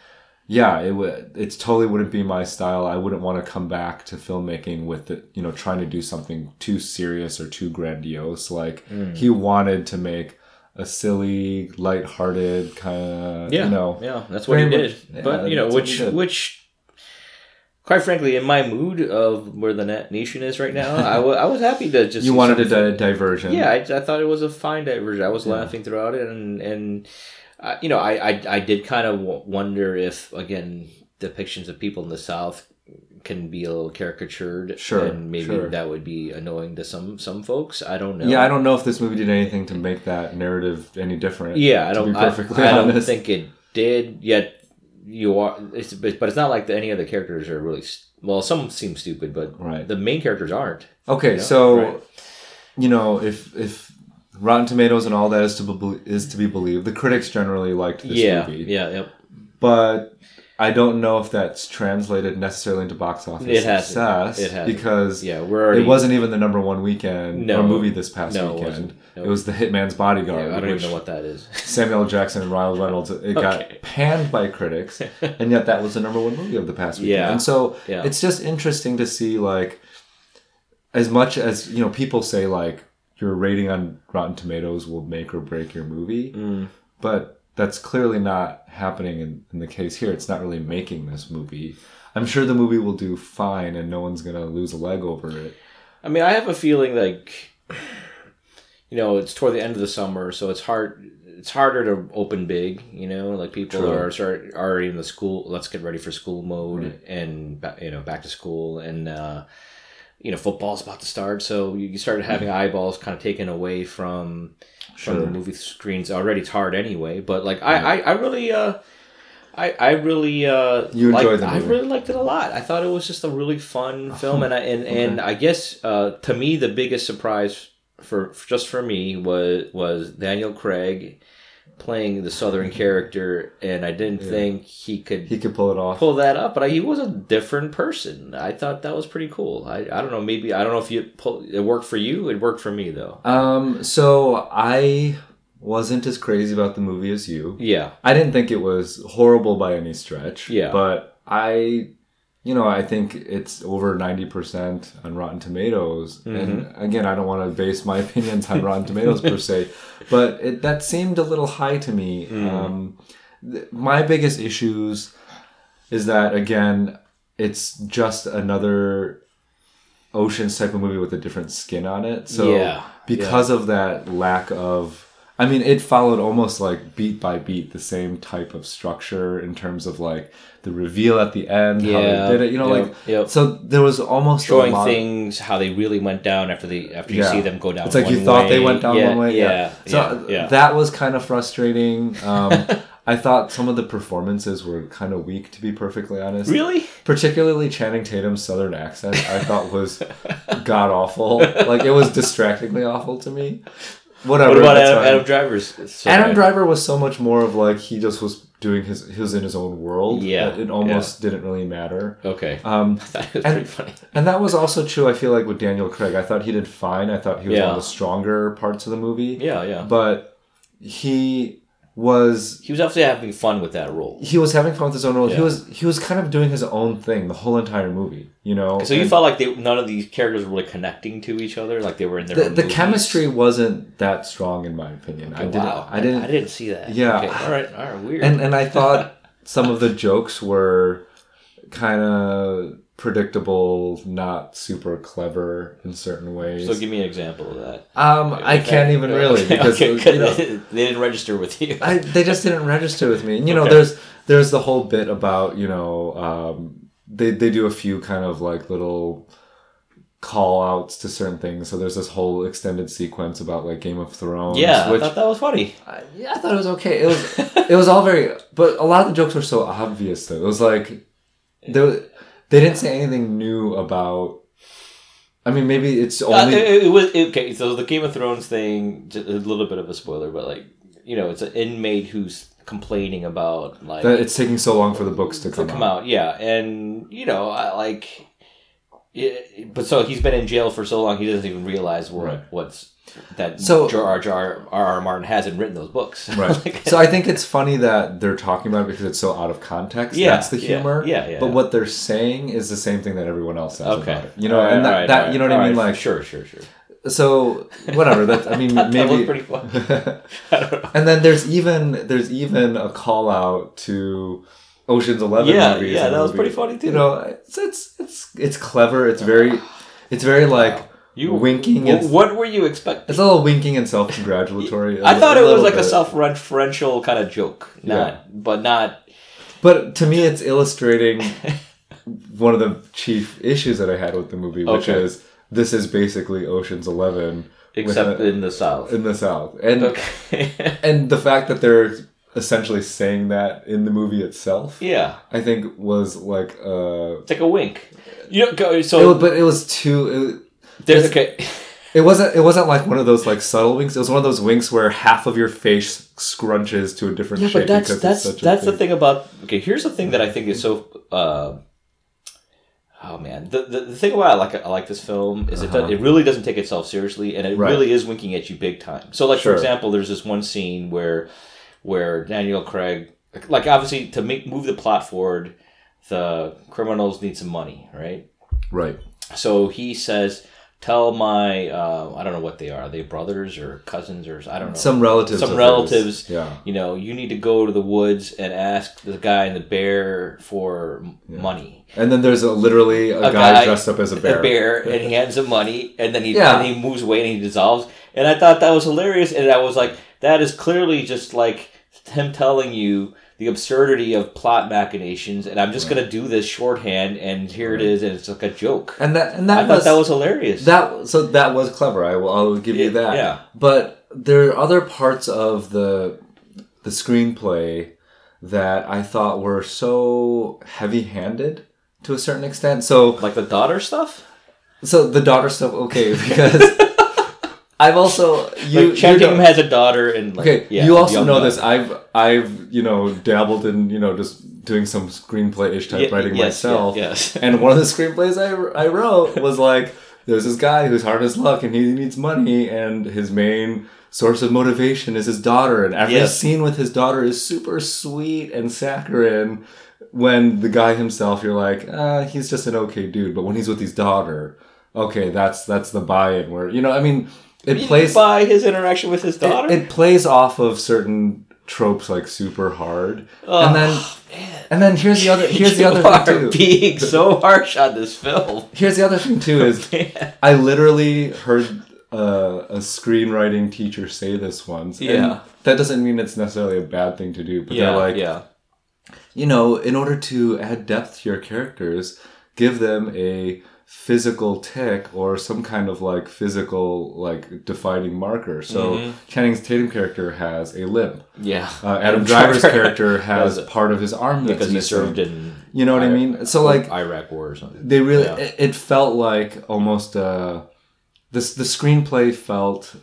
yeah, it would, it's totally wouldn't be my style. I wouldn't want to come back to filmmaking with it, you know, trying to do something too serious or too grandiose. Like Hmm. he wanted to make a silly, lighthearted kind of, Yeah, you know, yeah, that's what he did. yeah, but you know, that's what he which which, quite frankly, in my mood of where the net nation is right now, I wa- I was happy to just you wanted a di- diversion. Yeah, I, I thought it was a fine diversion. I was laughing throughout it, and and uh, you know, I I, I did kind of wonder if again depictions of people in the South can be a little caricatured, Sure, and maybe sure. that would be annoying to some some folks. I don't know. Yeah, I don't know if this movie did anything to make that narrative any different. Yeah, I don't. I, perfectly I don't think it did. Yet you are. It's but, it's not like the, any other characters are really. Well, some seem stupid, but Right. the main characters aren't. Okay, Yeah, so right. you know, if if Rotten Tomatoes and all that is to be is to be believed, the critics generally liked this yeah, movie. yeah, yep. But I don't know if that's translated necessarily into box office It hasn't. success It hasn't. because Yeah, we're already. it wasn't even the number one weekend No. or movie this past No, it weekend. wasn't. No. It was The Hitman's Bodyguard. Yeah, I don't even know what that is. Samuel Jackson and Ryan Reynolds. It Okay. got panned by critics, and yet that was the number one movie of the past weekend. Yeah. And so Yeah. it's just interesting to see, like, as much as you know, people say like your rating on Rotten Tomatoes will make or break your movie, Mm. but that's clearly not happening in, in the case here. It's not really making this movie. I'm sure the movie will do fine, and no one's gonna lose a leg over it. I mean, I have a feeling like, you know, it's toward the end of the summer, so it's hard. It's harder to open big, you know. Like people True. are start already in the school. Let's get ready for school mode, Right. and you know, back to school, and uh, you know, football's about to start. So you you start having eyeballs kind of taken away from from the movie screens. Already it's hard anyway, but like I, I, I really. Uh, I, I really uh You liked- enjoyed the I really liked it a lot. I thought it was just a really fun film, and I, and and I guess uh, to me the biggest surprise for just for me was was Daniel Craig playing the Southern character, and I didn't think he could He could pull it off. pull that up, but I, he was a different person. I thought that was pretty cool. I, I don't know, maybe I don't know if you pull, it worked for you. It worked for me though. Um, so I wasn't as crazy about the movie as you. Yeah, I didn't think it was horrible by any stretch. Yeah. But I, you know, I think it's over 90% on Rotten Tomatoes. Mm-hmm. And again, I don't want to base my opinions on Rotten Tomatoes per se, but it, that seemed a little high to me. Mm. Um, th- my biggest issues is that, again, it's just another Oceans type of movie with a different skin on it. So Yeah, because of that lack of I mean, it followed almost like beat by beat the same type of structure in terms of like the reveal at the end, how Yeah, they did it. You know, yep, like yep. so there was almost a showing things how they really went down after the after you Yeah. see them go down. It's like you thought they went down Yeah, one way. Yeah, So that was kind of frustrating. Um, I thought some of the performances were kind of weak, to be perfectly honest. really. Particularly Channing Tatum's southern accent, I thought was god awful. Like it was distractingly awful to me. Whatever. What about Adam. Adam Driver's? so Adam? Driver was so much more of like he just was doing his he was in his own world. Yeah, it almost didn't really matter. Okay, Um, I thought it was and- pretty funny. and that was also true. I feel like with Daniel Craig, I thought he did fine. I thought he was one of the stronger parts of the movie. Yeah, yeah. But he was He was definitely having fun with that role. he was having fun with his own role. He was he was kind of doing his own thing the whole entire movie. You know. So you felt like they, none of these characters were really connecting to each other, like they were in their the, own the chemistry wasn't that strong in my opinion. I didn't. wow, I didn't. I didn't see that. Yeah. Okay. All right. All right. Weird. and and I thought some of the jokes were kind of predictable, not super clever in certain ways. So give me an example of that. um, I can't even really because Okay, you know, they didn't register with you. I, they just didn't register with me. And, You know, Okay. there's there's the whole bit about you know um, they they do a few kind of like little call outs to certain things. So there's this whole extended sequence about like Game of Thrones. yeah, which I thought that was funny. I, yeah, I thought it was okay. It was it was all very, but a lot of the jokes were so obvious though. It was like they they didn't say anything new about. I mean, maybe it's Uh, only it, it was okay. So the Game of Thrones thing, just a little bit of a spoiler, but like you know, it's an inmate who's complaining about like that it's taking so long for the books to to come, come out. out. Yeah, and you know, I like. Yeah, but so he's been in jail for so long, he doesn't even realize what Right. what's that. So- Jar R. Jar R. R. Martin hasn't written those books. Right. Like- so I think it's funny that they're talking about it because it's so out of context. Yeah, That's the humor. yeah, yeah. But what they're saying is the same thing that everyone else says okay, about it. You know, All right, and that, all right, that all right, you know what I mean? right. Like, sure, sure, sure. so whatever. That I mean, That was maybe. pretty fun. I don't know. and then there's even there's even a call out to Ocean's Eleven. Yeah, movies yeah, that was pretty funny, too. You know, it's it's it's, it's clever. It's very it's very like You winking. and, What were you expecting? it's a little winking and self congratulatory. I thought it was like a self-referential kind of joke, not, Yeah. but not. But to me, it's illustrating one of the chief issues that I had with the movie, which Okay. is this is basically Ocean's Eleven, Except a- in the South. in the South, and Okay. and the fact that they're essentially saying that in the movie itself, yeah, I think was like uh, it's like a wink. You know, go, so was, but it was too. there's it's- okay. It, it wasn't. It wasn't like one of those like subtle winks. It was one of those winks where half of your face scrunches to a different Yeah, shape but that's that's that's a the thing about okay. Here's the thing that I think is so. Uh, oh man, the, the the thing about I like I like this film is it Uh-huh. does, it really doesn't take itself seriously, and it Right. really is winking at you big time. So, like Sure. for example, there's this one scene where where Daniel Craig, like obviously to make move the plot forward, the criminals need some money, right? Right. So he says, "Tell my uh, I don't know what they are. Are they brothers or cousins or I don't know Some relatives. some relatives. Yeah. You know, you need to go to the woods and ask the guy in the bear for m money. And then there's a, literally a, A guy, guy- dressed up as a bear. A bear, and he hands him money, and then he Yeah. and he moves away and he dissolves. And I thought that was hilarious, and I was like, that is clearly just like him telling you the absurdity of plot machinations, and I'm just gonna do this shorthand, and here it is, and it's like a joke. And that and that I thought was, that was hilarious. that so that was clever. I will I'll give you that. yeah. But there are other parts of the the screenplay that I thought were so heavy-handed to a certain extent. So like the daughter stuff. so the daughter stuff okay because I've also you like you has a daughter, and like, Okay, yeah, you also know daughter. this. I've I've you know dabbled in you know just doing some screenplay ish type writing yes, myself. yeah, yes. and one of the screenplays I, I wrote was like there's this guy who's hard as luck and he needs money and his main source of motivation is his daughter and every Yes. scene with his daughter is super sweet and saccharine. When the guy himself, you're like, uh, he's just an okay dude. But when he's with his daughter, okay, that's that's the buy-in. Where you know, I mean, it plays by his interaction with his daughter. it, it plays off of certain tropes like super hard, Oh, and then and then here's the other here's the other thing too. being so harsh on this film. Here's the other thing too is I literally heard uh, a screenwriting teacher say this once. and Yeah. that doesn't mean it's necessarily a bad thing to do, but Yeah, they're like, yeah, you know, in order to add depth to your characters, give them a physical tick or some kind of like physical like defining marker. So Mm-hmm. Channing Tatum character has a limp. yeah. Uh, Adam Driver's character has part of his arm that's because he missing. served in You know what I mean? So like Iraq War or something. they really Yeah. it, it felt like almost uh this the screenplay felt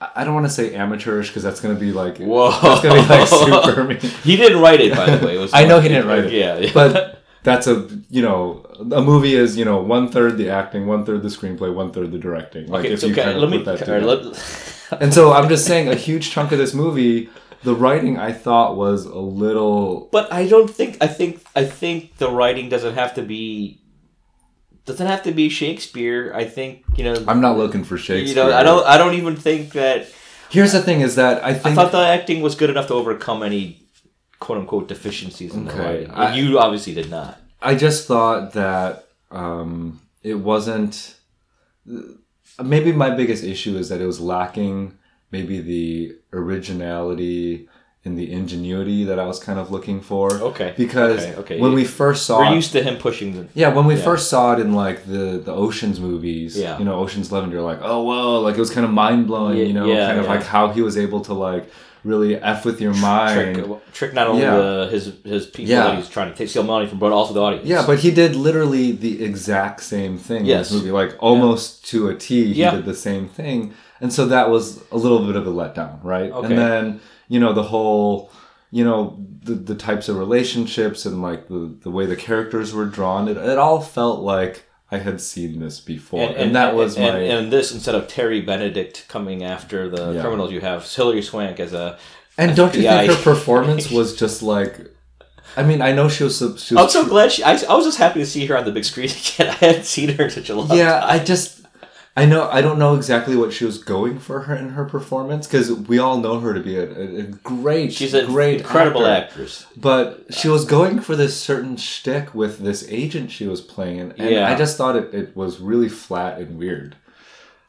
I- don't want to say amateurish because that's going to be like Whoa, that's going to be like super mean. He didn't write it, by the way. It was I know he didn't write it. Yeah, yeah. But that's a you know a movie is you know one third the acting, one third the screenplay, one third the directing. Like okay, if so you okay, kind of let me. that together. let- And so I'm just saying a huge chunk of this movie, the writing I thought was a little but I don't think. I think. I think the writing doesn't have to be. Doesn't have to be Shakespeare. I think you know. I'm not looking for Shakespeare. you know, I don't. I don't even think that. Here's the thing: is that I I thought the acting was good enough to overcome any quote unquote deficiencies in the Okay, writing. I- you obviously did not. I just thought that um, it wasn't. Maybe my biggest issue is that it was lacking maybe the originality and the ingenuity that I was kind of looking for. Okay. Because Okay, okay. when we first saw We're it- used to him pushing the. yeah, when we Yeah. first saw it in like the the Ocean's movies, Yeah. you know, Ocean's Eleven, you're like, oh whoa, like it was kind of mind blowing, Yeah, you know, yeah, kind of like how he was able to like really f with your mind. Trick, trick not only Yeah. the, his his people Yeah. that he's trying to take, steal money from, but also the audience. Yeah, but he did literally the exact same thing Yes. in this movie, like almost to a T. He Yeah. did the same thing, and so that was a little bit of a letdown, right? Okay. And then you know the whole, you know the the types of relationships and like the the way the characters were drawn, it, it all felt like I had seen this before, and, that was and, my and this instead of Terry Benedict coming after the Yeah. criminals, you have Hilary Swank as a. And don't you think her performance was just like? I mean, I know she was. She was I'm so glad she. I, I was just happy to see her on the big screen again. I hadn't seen her in such a long yeah, time. I just. I know. I don't know exactly what she was going for her in her performance because we all know her to be a, a, great. She's a great, incredible actor. actress. But she was going for this certain shtick with this agent she was playing, and, Yeah. I just thought it, it was really flat and weird.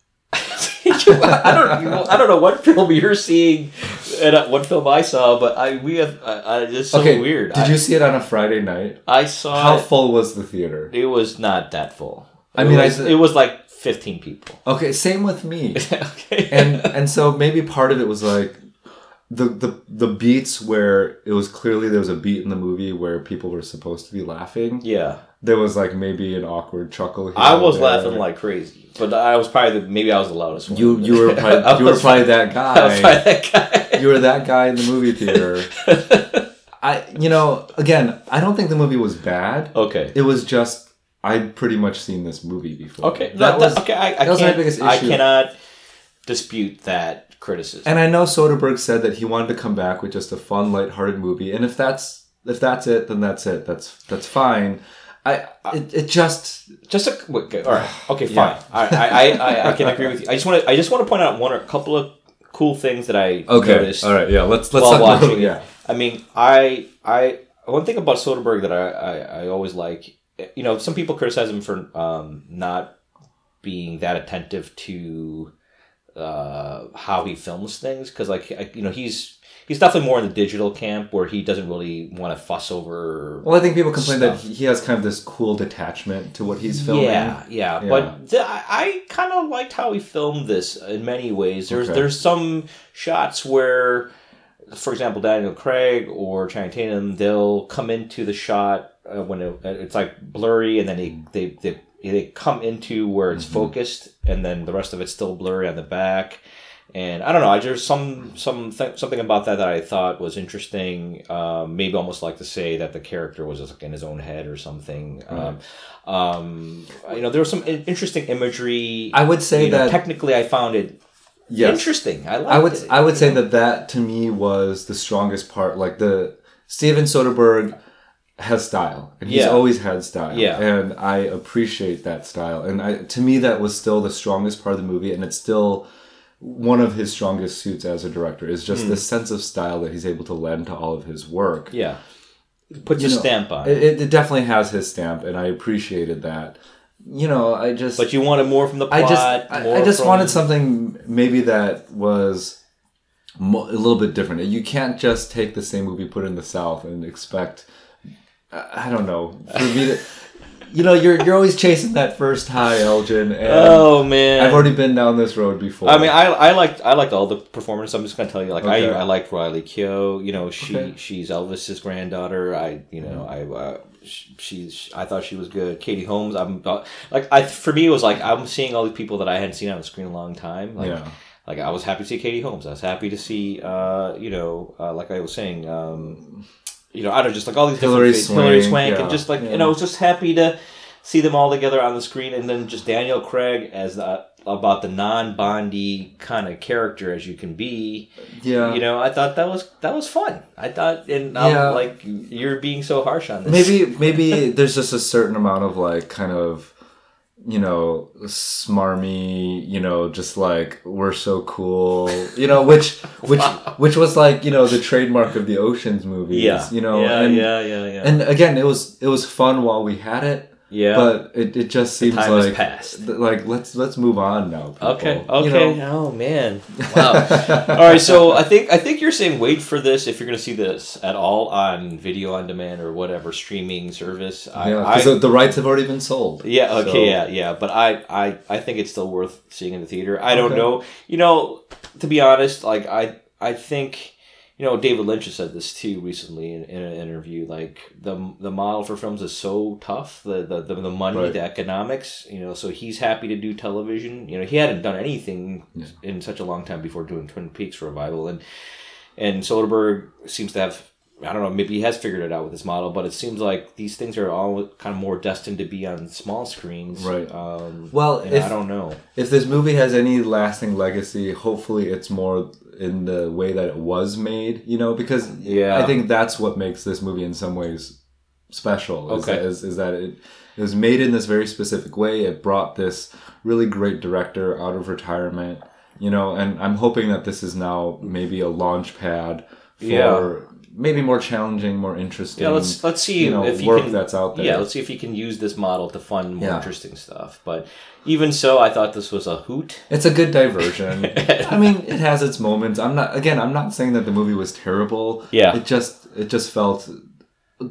I don't. You know, I don't know what film you're seeing, and uh, what film I saw, but I we have. I, I, it's so okay, weird. Did I, you see it on a Friday night? I saw. How it, full was the theater? it was not that full. I It mean, was, th- it was like 15 people. Okay, same with me. okay. and and so maybe part of it was like the the the beats where it was clearly there was a beat in the movie where people were supposed to be laughing. yeah, There was like maybe an awkward chuckle. Here I was there. laughing like crazy, but I was probably the, maybe I was the loudest one. you. You were probably, you were probably that I was guy. probably that guy. You were that guy in the movie theater. I you know again I don't think the movie was bad. okay. It was just I'd pretty much seen this movie before. Okay. that That, was okay. I, I that was my can't. biggest I cannot dispute that criticism. And I know Soderbergh said that he wanted to come back with just a fun, lighthearted movie, and if that's if that's it, then that's it. That's that's fine. I it, it just Just a wait, okay, all right. Okay, fine. Yeah. I, I, I, I, I can agree with you. I just want to I just want to point out one or a couple of cool things that I noticed All right, yeah. Let's let's while talk about- watching. yeah. I mean, I I one thing about Soderbergh that I, I, I always like, you know, some people criticize him for um, not being that attentive to uh, how he films things because, like, I- you know, he's he's definitely more in the digital camp where he doesn't really want to fuss over. Well, I think people complain that he has kind of this cool detachment to what he's filming. Yeah, yeah, Yeah. but th- I, I kind of liked how he filmed this in many ways. There's Okay. there's some shots where, for example, Daniel Craig or Channing Tatum, they'll come into the shot uh, when it, it's like blurry, and then they they they, they come into where it's focused, and then the rest of it's still blurry on the back. And I don't know. I just some some th- something about that that I thought was interesting. Um, maybe almost like to say that the character was like in his own head or something. Um, um, you know, there was some interesting imagery. I would say You know, that technically, I found it yes, interesting. I I would it. I would say that that to me was the strongest part. Like the Steven Soderbergh has style, and he's Yeah. always had style. Yeah. and I appreciate that style. And I to me that was still the strongest part of the movie, and it's still one of his strongest suits as a director is just the hmm. sense of style that he's able to lend to all of his work. yeah, put You a know, stamp on. it. It, it definitely has his stamp, and I appreciated that. You know, I just But you wanted more from the plot. I just I, I just from- wanted something maybe that was mo- a little bit different. You can't just take the same movie, put it in the South, and expect. I, don't know. For me to, you know, you're you're always chasing that first high, Elgin, and Oh man, I've already been down this road before. I mean, I, I liked I liked all the performances. I'm just gonna tell you, like Okay. I I liked Riley Keough. You know, she Okay. she's Elvis's granddaughter. I you know I uh, sh- she's I thought she was good. Katie Holmes. I'm uh, like I for me it was like I'm seeing all these people that I hadn't seen on the screen in a long time. Like Yeah. like I was happy to see Katie Holmes. I was happy to see uh you know uh, like I was saying um you know I don't know, just like all these Hilary different fa- Hilary Swank, Swank yeah, and just like yeah. you know I was just happy to see them all together on the screen, and then just Daniel Craig as the, about the non-Bondy kind of character as you can be. yeah, You know, I thought that was that was fun. I thought, and I'm Yeah. like, you're being so harsh on this. maybe maybe there's just a certain amount of like kind of you know smarmy you know just like we're so cool you know which which which was like you know the trademark of the oceans movies yeah, you know yeah, and, yeah, yeah, yeah. and again it was it was fun while we had it Yeah. But it, it just seems time like passed. th- like let's let's move on now. people. Okay. You Okay. know? Oh man. Wow. all right. So I think I think you're saying wait for this if you're going to see this at all on video on demand or whatever streaming service. I, Yeah, because the, the rights have already been sold. yeah. Okay. So- Yeah. Yeah. But I, I I think it's still worth seeing in the theater. I don't Okay. know. You know, to be honest, like I I think. You know, David Lynch has said this too recently in, in an interview. Like the the model for films is so tough, the the, the, the money, Right. the economics. You know, so he's happy to do television. You know, he hadn't done anything in such a long time before doing Twin Peaks revival, and and Soderbergh seems to have I don't know maybe he has figured it out with his model, but it seems like these things are all kind of more destined to be on small screens, Right. Um, Well, and if- I don't know. If this movie has any lasting legacy, hopefully it's more in the way that it was made, you know, because Yeah. I think that's what makes this movie in some ways special. Is, Okay. that, is, is that it, it was made in this very specific way. It brought this really great director out of retirement, you know, and I'm hoping that this is now maybe a launch pad for Yeah. Maybe more challenging, more interesting. Yeah, let's let's see you know, if work can. that's out there. Yeah, let's see if you can use this model to fund more Yeah. interesting stuff. But even so, I thought this was a hoot. It's a good diversion. I mean, it has its moments. I'm not again. I'm not saying that the movie was terrible. Yeah. It just it just felt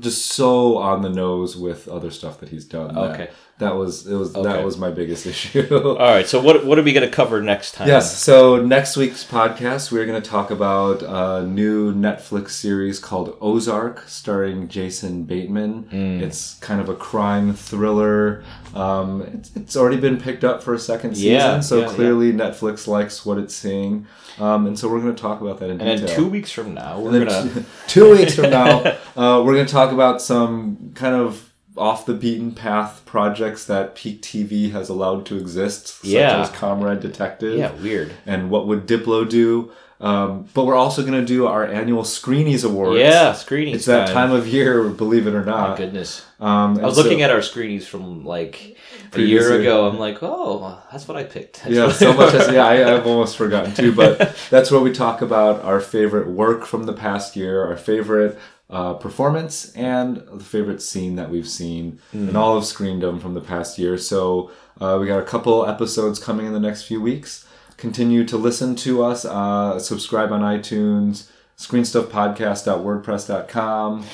just so on the nose with other stuff that he's done. Okay. That was it was Okay. that was my biggest issue. All right, so what what are we going to cover next time? Yes. So next week's podcast, we're going to talk about a new Netflix series called Ozark, starring Jason Bateman. Mm. It's kind of a crime thriller. Um, it's, it's already been picked up for a second season, Yeah, so yeah, clearly Netflix likes what it's seeing. Um, and so we're going to talk about that in And detail. two weeks from now, we're gonna two weeks from now, uh, we're going to talk about some kind of off the beaten path projects that Peak TV has allowed to exist, such Yeah. as Comrade Detective yeah, weird. and what would Diplo do. Um, but we're also going to do our annual Screenies Awards. Yeah, Screenies. It's that time of year, believe it or My not. goodness. Um, I was looking at our screenies from like a year ago. I'm like, oh, that's what I picked. That's Yeah, so much as yeah, I, I've almost forgotten too. But that's where we talk about our favorite work from the past year, our favorite uh, performance, and the favorite scene that we've seen Hmm. in all of Screendom from the past year. So uh, we got a couple episodes coming in the next few weeks. Continue to listen to us. Uh, subscribe on iTunes. Screenstuffpodcast.wordpress.com.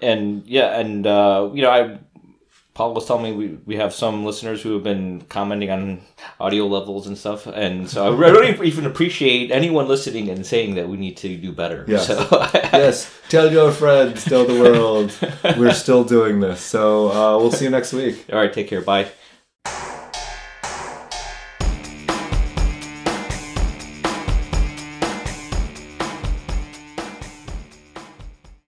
and yeah, and uh, you know, I Paul was telling me we, we have some listeners who have been commenting on audio levels and stuff, and so I really even appreciate anyone listening and saying that we need to do better. Yes. So, yes, tell your friends, tell the world. We're still doing this. So uh, we'll see you next week. all right, take care. Bye.